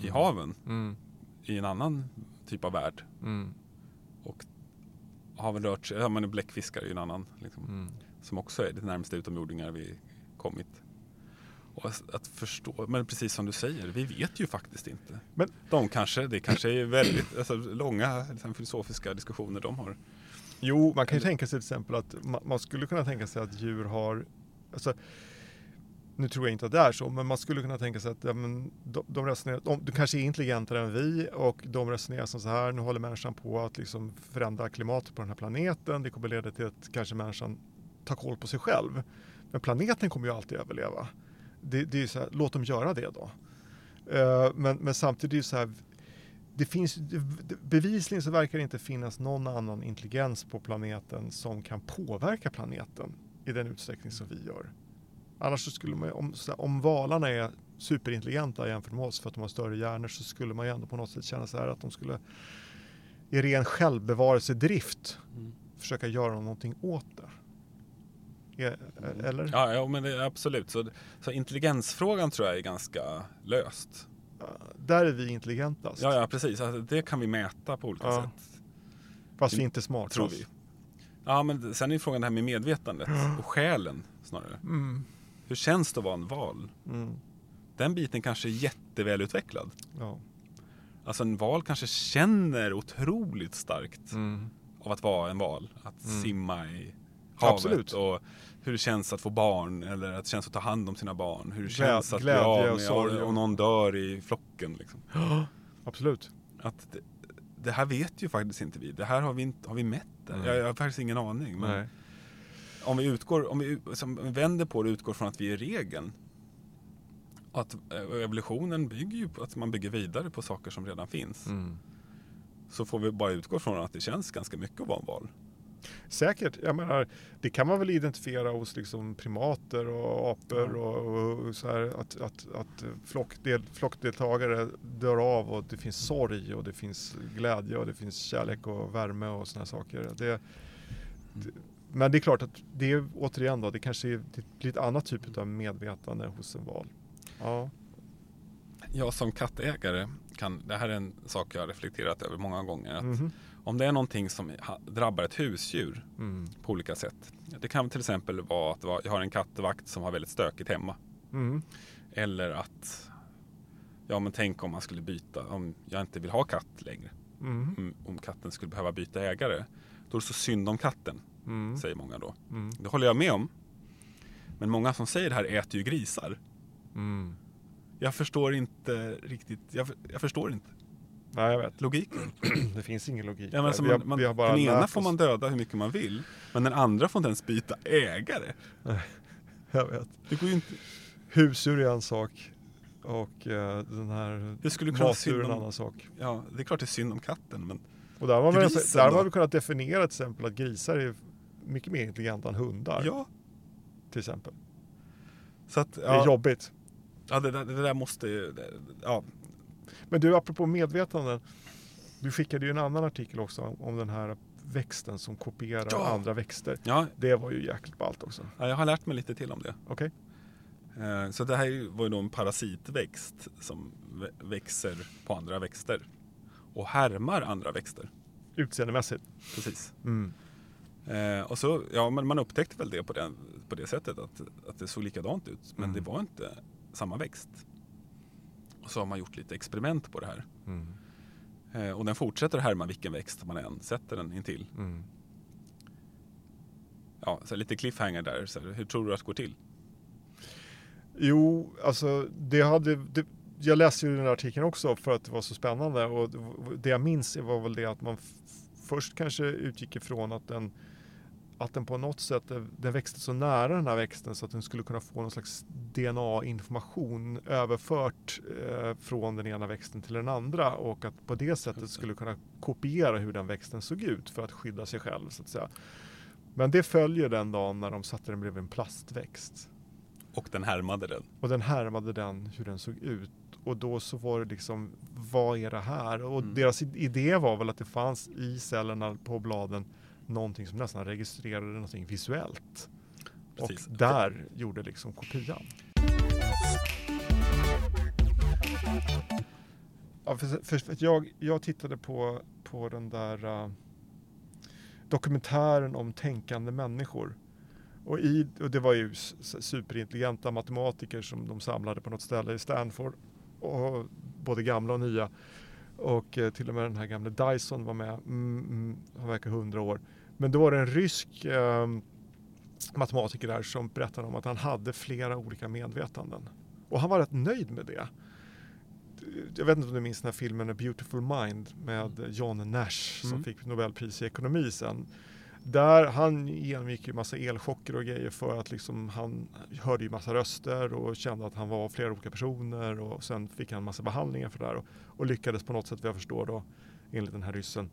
i haven Mm, i en annan typ av värld. mm, Och har väl rört sig, ja men bläckfiskar är ju en annan liksom, mm. som också är det närmaste utomjordingar vi kommit. Och att- förstå, men precis som du säger, vi vet ju faktiskt inte. Men- de kanske, det kanske är väldigt alltså, långa liksom, filosofiska diskussioner de har. Jo, man kan ju tänka sig till exempel att ma- man skulle kunna tänka sig att djur har, alltså, nu tror jag inte att det är så, men man skulle kunna tänka sig att ja, men de, de resonerar, de, de kanske är intelligentare än vi och de resonerar som så här, nu håller människan på att liksom förändra klimatet på den här planeten, det kommer leda till att kanske människan tar koll på sig själv. Men planeten kommer ju alltid överleva. Det, det är så här, låt dem göra det då. Uh, men, men samtidigt är det så här, det finns, bevisligen så verkar det inte finnas någon annan intelligens på planeten som kan påverka planeten i den utsträckning som vi gör. Annars skulle man, om, här, om valarna är superintelligenta jämfört med oss för att de har större hjärnor så skulle man ju ändå på något sätt känna så här att de skulle i ren självbevarelsedrift försöka göra någonting åt det. Är, eller? Ja, ja men det är absolut. Så, så intelligensfrågan tror jag är ganska löst. Där är vi intelligentast. Ja, ja precis. Alltså, det kan vi mäta på olika Ja. sätt. Fast vi är inte smartast. Tror vi. Ja, men sen är frågan det här med medvetandet och själen snarare. Mm. Hur känns det att vara en val? Mm. Den biten kanske är jättevälutvecklad. Ja. Alltså en val kanske känner otroligt starkt Mm. av att vara en val. Att Mm. simma i havet Absolut. och hur det känns att få barn eller att det känns att ta hand om sina barn. Hur det Glä- känns att bli av och med och, och- någon dör i flocken. Liksom. Absolut. Att det, det här vet ju faktiskt inte vi. Det här har vi, inte, har vi mätt det? Nej. Jag, jag har faktiskt ingen aning. Men Nej. Om vi utgår, om vi som vänder på det och utgår från att vi är regeln. Att eh, evolutionen bygger ju på att man bygger vidare på saker som redan finns. Mm. Så får vi bara utgå från att det känns ganska mycket att vara en val. Säkert. Jag menar, det kan man väl identifiera hos liksom primater och apor Ja. och, och så här att, att, att flockdel, flockdeltagare dör av och det finns sorg och det finns glädje och det finns kärlek och värme och sådana saker. Det, det, men det är klart att det är återigen då, det kanske är, det blir ett annat typ av medvetande hos en val. Ja. Jag som kattägare kan, det här är en sak jag har reflekterat över många gånger. Att Mhm. Om det är någonting som drabbar ett husdjur Mm. på olika sätt. Det kan till exempel vara att jag har en kattvakt som har väldigt stökigt hemma. Mm. Eller att, ja men tänk om man skulle byta, om jag inte vill ha katt längre. Mm. Om, om katten skulle behöva byta ägare. Då är det så synd om katten, Mm. säger många då. Mm. Det håller jag med om. Men många som säger det här äter ju grisar. Mm. Jag förstår inte riktigt, jag, jag förstår inte Nej, jag vet. logiken. Det finns ingen logik. Ja, men alltså man, man, den ena får man döda hur mycket man vill, men den andra får inte ens byta ägare. Jag vet. Det går ju inte. Husdjur är en sak och eh, den här Det skulle matdjur är en annan sak. ja, det är klart det är synd om katten, men Och där har, man, där har vi kunnat definiera till exempel att grisar är mycket mer intelligenta än hundar. ja. Till exempel. Så att, Det är ja, jobbigt. ja det, där, det där måste ju, det- ja, Men du, apropå medvetanden. Du skickade ju en annan artikel också om, om den här växten som kopierar Ja. andra växter. ja, Det var ju jäkligt ballt också. ja, jag har lärt mig lite till om det. Okej? Eh, Så det här var ju då en parasitväxt som vä- växer på andra växter och härmar andra växter. Utseendemässigt. Precis. Mm. Eh, och så, ja, men man upptäckte väl det på, den, på det sättet att, att det såg likadant ut. Men Mm. det var inte samma växt. Och så har man gjort lite experiment på det här. Mm. Eh, och den fortsätter härma vilken växt man än sätter den intill. Mm. Ja, så lite cliffhanger där. Så hur tror du att det går till? Jo, alltså det hade... Det, jag läste ju den här artikeln också för att det var så spännande och det jag minns var väl det att man först kanske utgick ifrån att den att den på något sätt eh, den växte så nära den här växten så att den skulle kunna få någon slags DNA-information överfört eh, från den ena växten till den andra och att på det sättet skulle kunna kopiera hur den växten såg ut för att skydda sig själv så att säga. Men det följer den dagen när de satte den bredvid en plastväxt. Och den härmade den. Och den härmade den hur den såg ut. Och då så var det liksom, vad är det här? Och Mm. deras idé var väl att det fanns i cellerna på bladen någonting som nästan registrerade någonting visuellt. Precis. Och där gjorde liksom kopian. Ja, för, för, för jag, jag tittade på, på den där uh, dokumentären om tänkande människor. Och, i, och det var ju superintelligenta matematiker som de samlade på något ställe i Stanford. Och både gamla och nya. Och eh, till och med den här gamla Dyson var med. Mm, mm, han verkar hundra år. Men då var det en rysk eh, matematiker där som berättade om att han hade flera olika medvetanden. Och han var rätt nöjd med det. Jag vet inte om du minns den här filmen A Beautiful Mind med John Nash som Mm. fick Nobelpris i ekonomi sen. Där han genomgick ju massa elchocker och grejer för att liksom han hörde ju massa röster och kände att han var flera olika personer och sen fick han massa behandlingar för det här och, och lyckades på något sätt vad jag förstår då enligt den här ryssen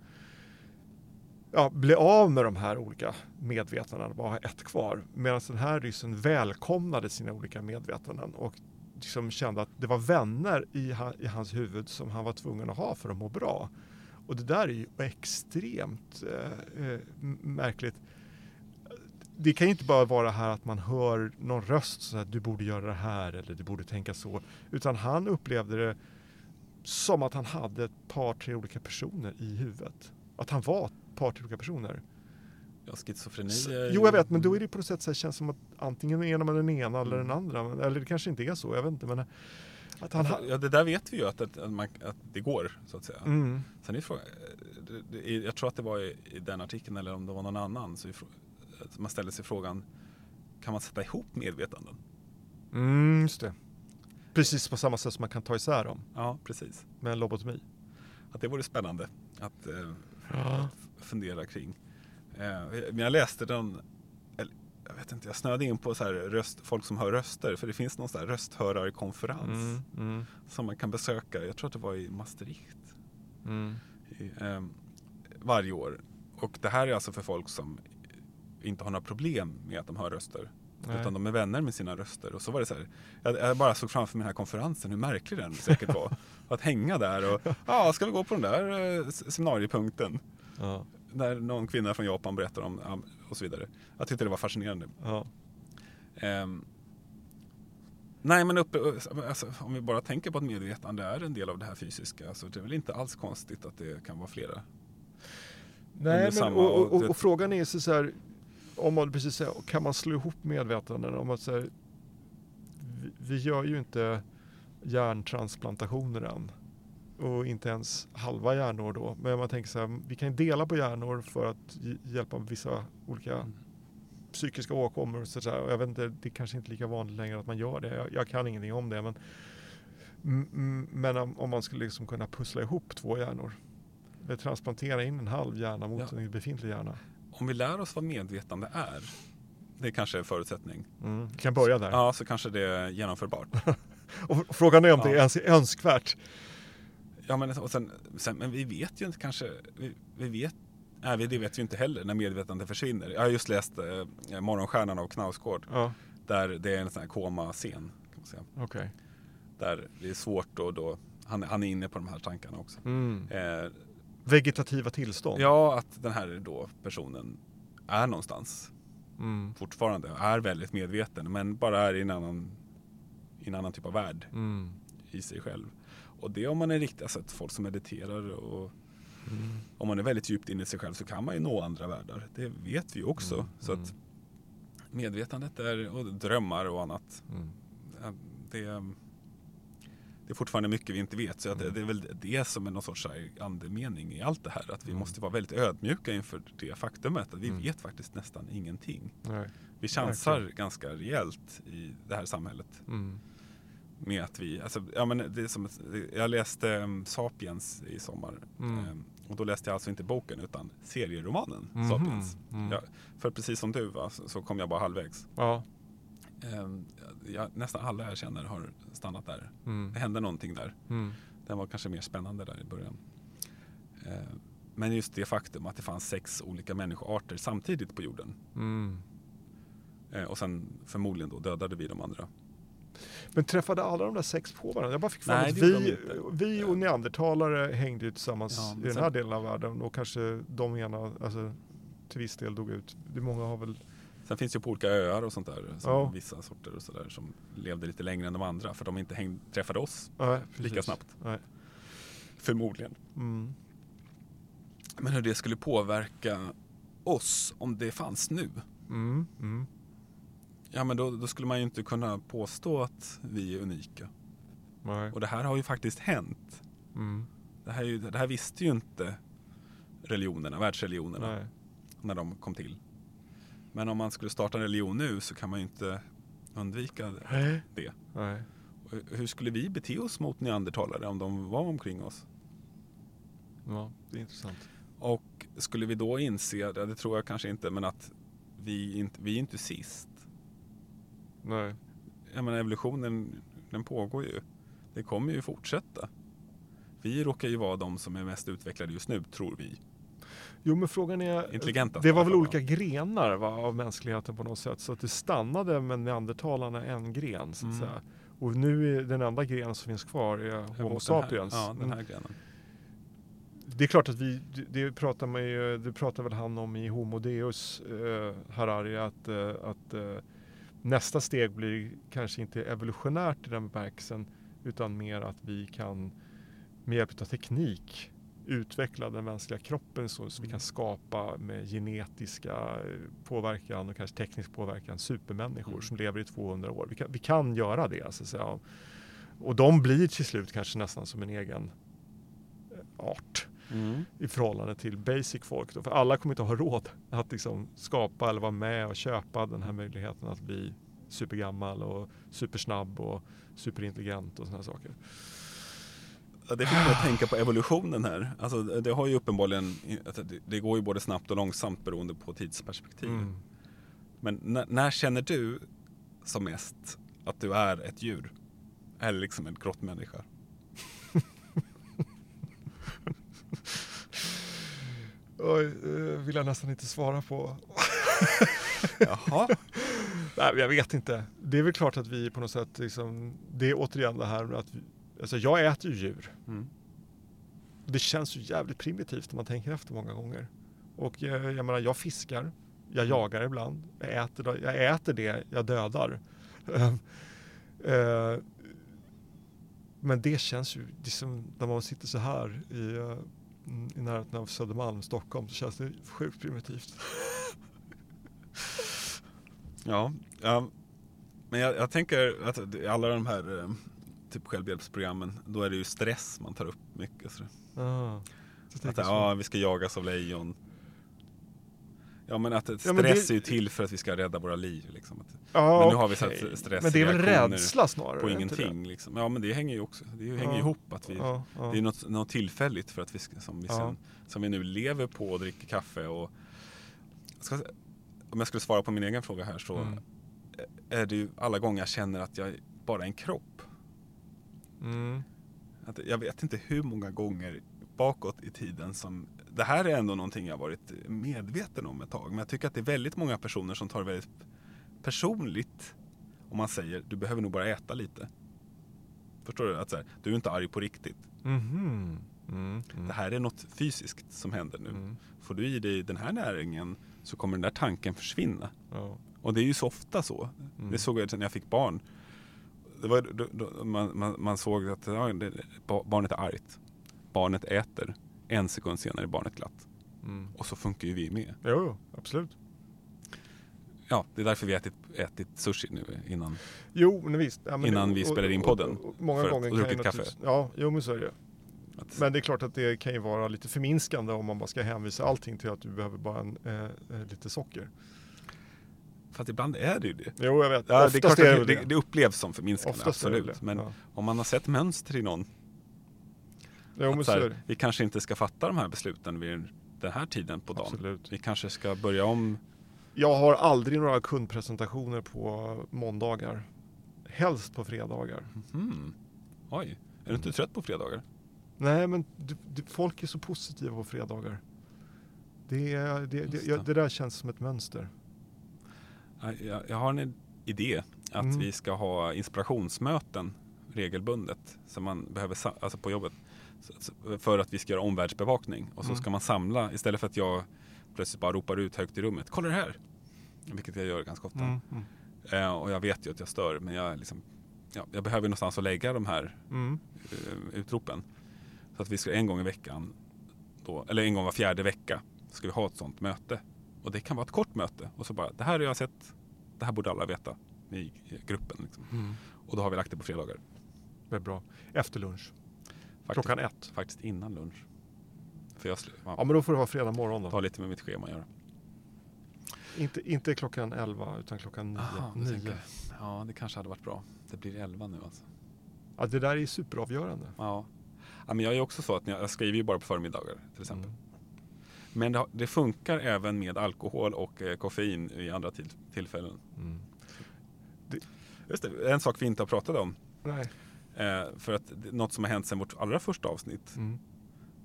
ja, bli av med de här olika medvetandena, bara ha ett kvar. Medan den här ryssen välkomnade sina olika medvetanden och liksom kände att det var vänner i, i hans huvud som han var tvungen att ha för att må bra. Och det där är ju extremt eh, eh märkligt. Det kan ju inte bara vara här att man hör någon röst så att du borde göra det här eller du borde tänka så. Utan han upplevde det som att han hade ett par, tre olika personer i huvudet. Att han var ett par, tre olika personer. Ja, schizofreni S- är Jo, ju- jag vet, men då är det på något sätt så här, känns som att antingen är man den ena eller den Mm. andra. Eller det kanske inte är så, jag vet inte. Men att han ha, Ja, det där vet vi ju att, att, att, man, att det går, så att säga. mm, Sen är frågan, det- jag tror att det var i, i den artikeln eller om det var någon annan, så att man ställer sig frågan, kan man sätta ihop medvetanden? mm, just det. Precis på samma sätt som man kan ta isär dem Ja, precis. med en lobotomi. Att det vore spännande att eh, Ja. Fundera kring. Eh, men jag läste den, jag vet inte, jag snöade in på så här röst, folk som hör röster, för det finns någon så här rösthörarkonferens Mm, mm, som man kan besöka, jag tror att det var i Maastricht. mm. i, eh, varje år. och det här är alltså för folk som inte har några problem med att de hör röster. Nej. Utan de är vänner med sina röster. Och så var det så här, jag, jag bara såg framför mig den här konferensen, hur märklig den säkert var. att hänga där och, ja, ska vi gå på den där eh, seminariepunkten? Ja. När någon kvinna från Japan berättar om, och så vidare. Jag tyckte det var fascinerande. Ja. Ehm, nej men uppe, alltså, om vi bara tänker på att medvetande är en del av det här fysiska. Så det är väl inte alls konstigt att det kan vara flera. Nej, men, samma- och, och, och, det- och frågan är så så här, om man precis säger, kan man slå ihop medvetanden? Om man säger, vi, vi gör ju inte hjärntransplantationer än. Och inte ens halva hjärnor då. Men man tänker så här, vi kan dela på hjärnor för att hj- hjälpa vissa olika Mm. psykiska åkommor. och Så. Och jag vet inte, det är kanske inte lika vanligt längre att man gör det. Jag, jag kan ingenting om det. Men, men om, om man skulle liksom kunna pussla ihop två hjärnor. Eller transplantera in en halv hjärna mot Ja. en befintlig hjärna. Om vi lär oss vad medvetande är, det är kanske är en förutsättning. Mm. Vi kan börja där. Ja, så kanske det är genomförbart. Och frågan är om Ja. det är önskvärt. Ja, men, och sen, sen, men vi vet ju inte kanske, vi, vi vet, nej, det vet vi inte heller när medvetande försvinner. Jag har just läst eh, Morgonstjärnan av Knausgård, Ja, där det är en sån här koma-scen. Kan man säga. okej. Där det är svårt då, då han, han är inne på de här tankarna också. Mm. Eh, Vegetativa tillstånd. ja, att den här då personen är någonstans Mm. fortfarande, är väldigt medveten, men bara är i en annan, i en annan typ av värld Mm. i sig själv. Och det om man är riktigt, alltså att folk som mediterar och Mm. om man är väldigt djupt inne i sig själv så kan man ju nå andra världar. Det vet vi också. Mm, Så att medvetandet är, och drömmar och annat, Mm. ja, det, det är fortfarande mycket vi inte vet. Så att det, Mm. det är väl det som är någon sorts andemening i allt det här. Att vi Mm. måste vara väldigt ödmjuka inför det faktumet att vi Mm. vet faktiskt nästan ingenting. Nej. Vi chansar ganska rejält i det här samhället. Mm. Med att vi, alltså, ja, men det är som, jag läste um, Sapiens i sommar. Mm. Ehm, och då läste jag alltså inte boken utan serieromanen Mhm. Sapiens. Mm. Ja, för precis som du va, så, så kom jag bara halvvägs. Ja. Ehm, jag, nästan alla jag känner har stannat där. Mm. Det hände någonting där. Mm. Den var kanske mer spännande där i början. Ehm, men just det faktum att det fanns sex olika människoarter samtidigt på jorden. Mm. Ehm, och sen förmodligen då dödade vi de andra. Men träffade alla de där sex på varandra? Jag bara fick mig Nej, att vi, vi och neandertalare hängde ju tillsammans Ja, i den här delen av världen och kanske de ena, alltså till viss del dog ut. Det många har väl, Sen finns det ju på olika öar och sånt där. Som Ja. Vissa sorter och sådär som levde lite längre än de andra. För de inte häng, träffade oss nej, lika snabbt. Nej. Förmodligen. Mm. Men hur det skulle påverka oss om det fanns nu. Mm. Mm. Ja men då, då skulle man ju inte kunna påstå att vi är unika. Nej. Och det här har ju faktiskt hänt. Mm. Det här, ju, det här visste ju inte religionerna, världsreligionerna, Nej. när de kom till. Men om man skulle starta en religion nu så kan man ju inte undvika Nej. det. Hur skulle vi bete oss mot neandertalare om de var omkring oss? Ja, det är intressant. Och skulle vi då inse, det tror jag kanske inte, men att vi inte, vi är inte sist. Nej. Jag menar evolutionen, den pågår ju. Det kommer ju fortsätta. Vi råkar ju vara de som är mest utvecklade just nu, tror vi. Jo men frågan är, Intelligentast det var väl olika grenar va, av mänskligheten på något sätt. Så att det stannade med neandertalarna en gren så att Mm. säga. Och nu är den enda grenen som finns kvar är Homo den sapiens. Här, ja, den här grenen. Det är klart att vi, det- det pratar, man ju, det pratar väl han om i Homo Deus, eh, Harari, att, eh, att eh, nästa steg blir kanske inte evolutionärt i den bemärkelsen, utan mer att vi kan med hjälp av teknik utveckla den mänskliga kroppen så, så vi kan skapa med genetiska eh, påverkan och kanske teknisk påverkan supermänniskor Mm. som lever i 200 år. Vi kan, vi kan göra det. Så att säga. Och de blir till slut kanske nästan som en egen eh, art Mm. i förhållande till basic folk. Då. För alla kommer inte ha råd att liksom skapa eller vara med och köpa den här möjligheten att bli supergammal och supersnabb och superintelligent och sådana saker. Det fick mig att tänka på evolutionen här. Alltså, det har ju uppenbarligen, alltså, det går ju både snabbt och långsamt beroende på tidsperspektiv. Mm. Men när, när känner du som mest att du är ett djur? Eller liksom en grottmänniska? Oj, eh, vill jag nästan inte svara på. Jaha. Nej, jag vet inte. Det är väl klart att vi på något sätt, liksom, det är återigen det här med att vi, alltså jag äter ju djur. Mm. Det känns ju jävligt primitivt om man tänker efter många gånger. Och jag, jag menar, jag fiskar, jag jagar ibland, jag äter, jag äter det jag dödar. Eh, Men det känns ju, liksom, när man sitter så här i, eh, i närheten av Södermalm, Stockholm, så känns det sjukt primitivt. Ja, ja. men jag, jag tänker att alla de här eh, typ självhjälpsprogrammen, då är det ju stress man tar upp mycket. Så. Ah, så Att ja, vi ska jagas av lejon. Ja men att Ja, stress men det- är ju till för att vi ska rädda våra liv. Liksom. Ja, men nu har vi okej. sett stress Men det är väl rädsla snarare? på ingenting. Liksom. Ja men det hänger ju också det hänger Ja. ihop. Att vi, Det? Ja, ja. Det är något, något tillfälligt för att vi som, vi Ja. sen, som vi nu lever på och dricker kaffe. Och, ska, om jag skulle svara på min egen fråga här så Mm. är det ju alla gånger jag känner att jag bara är en kropp. Mm. Att jag vet inte hur många gånger bakåt i tiden som det här är ändå någonting jag varit medveten om ett tag. Men jag tycker att det är väldigt många personer som tar det väldigt personligt om man säger du behöver nog bara äta lite. Förstår du? Att så här, du är inte arg på riktigt. Mhm. Mm. Mm. Det här är något fysiskt som händer nu. Mm. Får du i dig den här näringen så kommer den där tanken försvinna. Ja. Och det är ju så ofta så. Mm. Det såg jag när jag fick barn. Det var, då, då, man, man, man såg att ja, det, ba- barnet är argt. Barnet äter. En sekund senare är barnet glatt. Mm. Och så funkar ju vi med. Jo, absolut. Ja, det är därför vi ätit, ätit sushi nu innan. Jo, men visst. Ja, men Innan det- vi spelar in podden, många för att- gånger och kan druckit kaffe. Ja, jo men så är det. Att, Men det är klart att det kan ju vara lite förminskande om man bara ska hänvisa allting till att du behöver bara en, eh, eh, lite socker. Fast ibland är det ju det. Jo, jag vet. Ja, det, är klart det, att det, det, upplevs som förminskande, Oftast absolut. Men ja. om man har sett mönster i någon Jo, att här, vi kanske inte ska fatta de här besluten vid den här tiden på dagen. Absolut. Vi kanske ska börja om. Jag har aldrig några kundpresentationer på måndagar. Helst på fredagar. Hmm. Oj, är du inte trött på fredagar? Nej, men du, du, folk är så positiva på fredagar. Det, det, det, Just ja, det. där känns som ett mönster. Jag, jag, jag har en idé att Mm. vi ska ha inspirationsmöten regelbundet som man behöver alltså på jobbet för att vi ska göra omvärldsbevakning och så Mm. ska man samla istället för att jag plötsligt bara ropar ut högt i rummet kolla det här vilket jag gör ganska ofta Mm, mm, eh, och jag vet ju att jag stör men jag, liksom, ja, jag behöver någonstans att lägga de här mm. eh, utropen så att vi ska en gång i veckan då, eller en gång var fjärde vecka ska vi ha ett sånt möte och det kan vara ett kort möte och så bara det här har jag sett det här borde alla veta i gruppen liksom. Mm. och då har vi lagt det på fredagar Det är bra. Efter lunch. Faktiskt, Klockan ett. faktiskt innan lunch för jag Ja, men då får det vara fredag morgon då. har lite med mitt schema att göra Inte, inte klockan 11 utan klockan 9. Aha, du Nio. ja det kanske hade varit bra det blir 11 nu alltså Ja, det där är superavgörande. ja. ja men jag är också så att jag, jag skriver ju bara på förmiddagar till exempel Mm. men det, det funkar även med alkohol och eh, koffein i andra till, tillfällen Mm. Just det, en sak vi inte har pratat om. Nej. Eh, för att något som har hänt sedan vårt allra första avsnitt. Mm.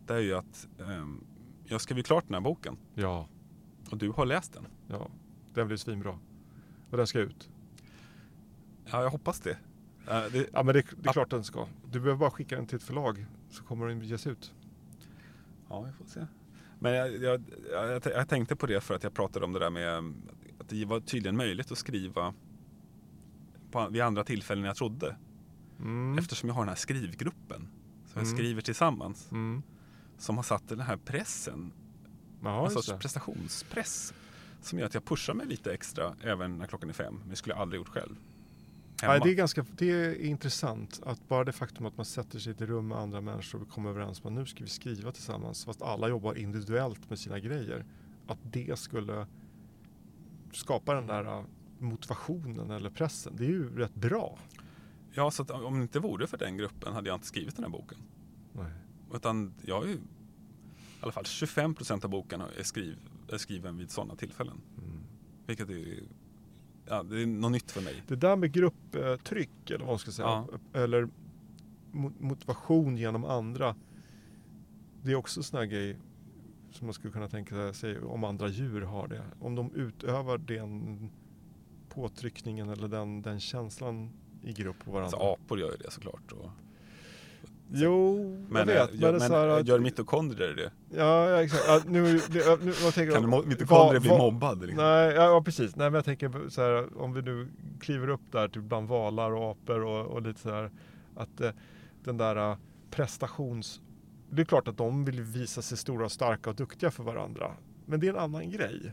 Det är ju att ehm, jag skrev ju klart den här boken. Ja, Och du har läst den. ja. Den blir svinbra. Och den ska ut. Ja, jag hoppas det. Eh, det Ja, men det, det är klart den ska. Du behöver bara skicka den till ett förlag så kommer den ges ut. ja, vi får se. Men jag, jag, jag, jag tänkte på det för att jag pratade om det där med ehm, att det var tydligen möjligt att skriva på, vid andra tillfällen än jag trodde. Mm. Eftersom jag har den här skrivgruppen. Som jag Mm. skriver tillsammans. Mm. Som har satt den här pressen Ja, en sorts prestationspress. Som gör att jag pushar mig lite extra även när klockan är fem. Men det skulle jag aldrig gjort själv. Hemma. Nej, det, är ganska, det är intressant att bara det faktum att man sätter sig i ett rum med andra människor och kommer överens om att nu ska vi skriva tillsammans fast alla jobbar individuellt med sina grejer. Att det skulle skapa den där äh, motivationen eller pressen. Det är ju rätt bra. Ja, så om det inte vore för den gruppen hade jag inte skrivit den här boken. Nej. Utan jag är ju, i alla fall 25 procent av boken är, skriv, är skriven vid sådana tillfällen. Mm. Vilket är, ja, det är något nytt för mig. Det där med grupptryck eller vad man ska säga, ja. eller motivation genom andra. Det är också en sån här grej som man skulle kunna tänka sig om andra djur har det. Om de utövar den påtryckningen eller den, den känslan i grupp på varandra. Alltså, apor gör ju det såklart. Och... Jo, men, jag vet. Eh, gör, men, men här, eh, gör mitokondrier det? Ja, ja exakt. Ja, nu, nu, nu, vad tänker kan mitokondrier bli mobbad? Liksom? Nej, ja, ja, precis. Nej, men jag tänker så här, om vi nu kliver upp där typ bland valar och apor och, och lite så här, att eh, den där eh, prestations... Det är klart att de vill visa sig stora starka och duktiga för varandra. Men det är en annan grej.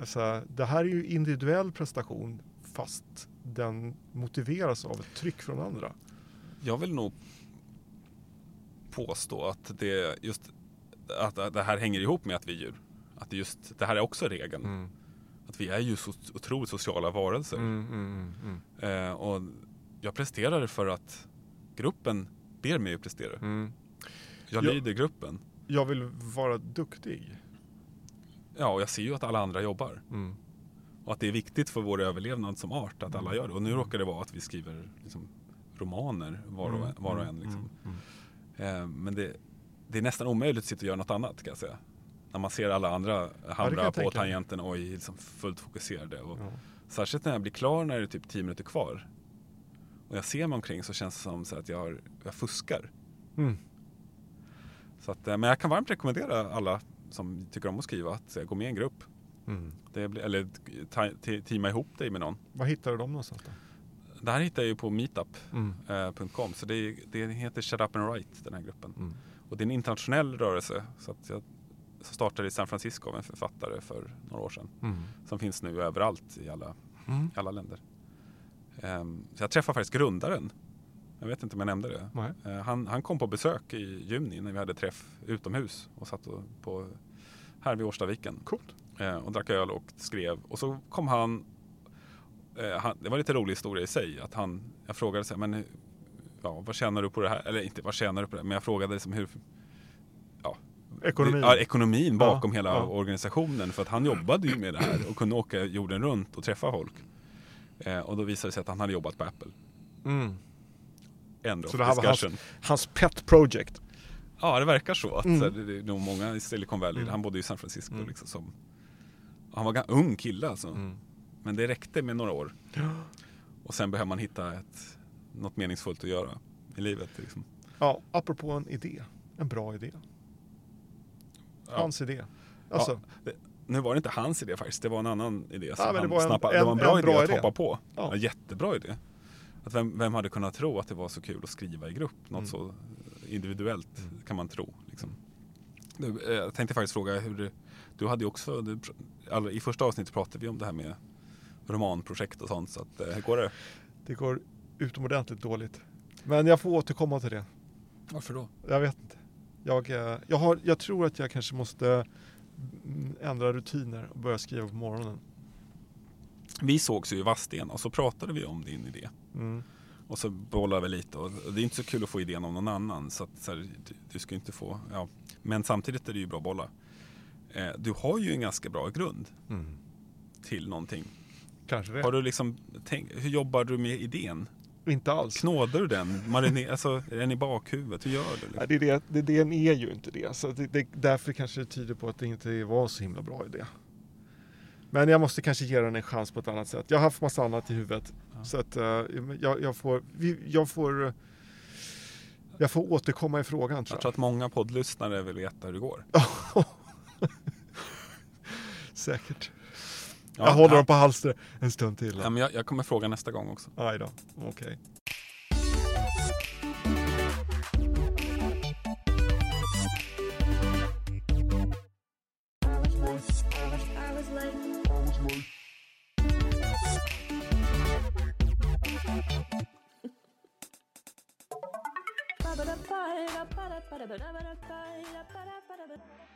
Alltså, det här är ju individuell prestation fast den motiveras av ett tryck från andra. Jag vill nog påstå att det just att det här hänger ihop med att vi är djur. Att det just det här är också regeln. Mm. Att vi är ju så otroligt sociala varelser. Mm mm, mm, mm, eh, och jag presterar för att gruppen ber mig att prestera. Mm. Jag, jag lyder gruppen. Jag vill vara duktig. Ja, och jag ser ju att alla andra jobbar. Mm. Och att det är viktigt för vår överlevnad som art att alla gör det. Och nu råkar det vara att vi skriver liksom, romaner var och en. Var och en liksom. eh, men det, det, är nästan omöjligt att sitta och göra något annat kan jag säga. När man ser alla andra hamra ja, på tangenten och är liksom fullt fokuserade. Och ja. Särskilt när jag blir klar när det är typ tio minuter kvar. Och jag ser mig omkring så känns det som att jag, har, jag fuskar. Mm. Så att, eh, men jag kan varmt rekommendera alla som tycker om att skriva att eh, gå med i en grupp. Mm. Det blir, eller teama ihop dig med någon. Var hittar du dem någonstans då? Det här hittar jag ju på meetup.com. Mm. Eh, så det, det, heter Shut Up and Write, den här gruppen. Mm. Och det är en internationell rörelse. Så att jag startade i San Francisco av en författare för några år sedan. Mm. Som finns nu överallt i alla, mm. alla länder. Um, så jag träffade faktiskt grundaren. Jag vet inte om jag nämnde det. Uh, han, han kom på besök i juni när vi hade träff utomhus och satt på, här vid Årstaviken. Coolt. Eh, och drack öl och skrev. Och så kom han, eh, han det var lite rolig historia i sig, att han, jag frågade så här, men ja, vad tjänar du på det här? Eller inte vad tjänar du på det, men jag frågade liksom hur, ja, Ekonomin. Ja, ekonomin bakom ja, hela ja. organisationen för att han jobbade ju med det här och kunde åka jorden runt och träffa folk. Eh, och då visade det sig att han hade jobbat på Apple. Mm. End så det här var hans, hans pet project? Ja, det verkar så. Att, mm. Eh, så här, det är nog många i Silicon Valley, mm. han bodde ju i San Francisco, mm. liksom, som han var en ung kille alltså. Mm. Men det räckte med några år. Och sen behöver man hitta ett, något meningsfullt att göra i livet. Liksom. Ja, apropå en idé. En bra idé. Hans ja. idé. Alltså. Ja, det, nu var det inte hans idé faktiskt, det var en annan idé. Som ja, han det, var en, snappade. En, det var en bra, en idé bra att idé. hoppa på. Ja. En jättebra idé. Att vem, vem, hade kunnat tro att det var så kul att skriva i grupp? Något mm. så individuellt kan man tro. Liksom. Eh, jag tänkte faktiskt fråga hur du, hade ju också, du, i första avsnittet pratade vi om det här med romanprojekt och sånt, så att, eh, hur går det? Det går utomordentligt dåligt. Men jag får återkomma till det. Varför då? Jag vet inte. Jag, eh, jag, har, jag tror att jag kanske måste mm, ändra rutiner och börja skriva på morgonen. Vi sågs ju i Vadstena och så pratade vi om din idé. Mm. Och så bollar vi lite och det är inte så kul att få idén om någon annan. Så, att, så här, du, du, ska inte få, ja. Men samtidigt är det ju bra att bolla. Eh, du har ju en ganska bra grund mm. till någonting. Kanske det. Har du liksom, tänk, hur jobbar du med idén? Inte alls. Knådar du den? Mariner, alltså, är den i bakhuvudet? Hur gör du? Liksom? Ja, det är det, det, den är ju inte det. Så det, det, därför kanske det tyder på att det inte var så himla bra idé. Men jag måste kanske ge den en chans på ett annat sätt. Jag har haft massa annat i huvudet. Ja. Så att eh, jag, jag, får, jag, får, eh, jag får återkomma i frågan. Tror jag. jag tror att många poddlyssnare vill veta hur det går. Säkert. Ja, jag håller dem på halster en stund till. Ja, men jag, jag kommer fråga nästa gång också. Aj då, okej. Okay. I'm ba da ba da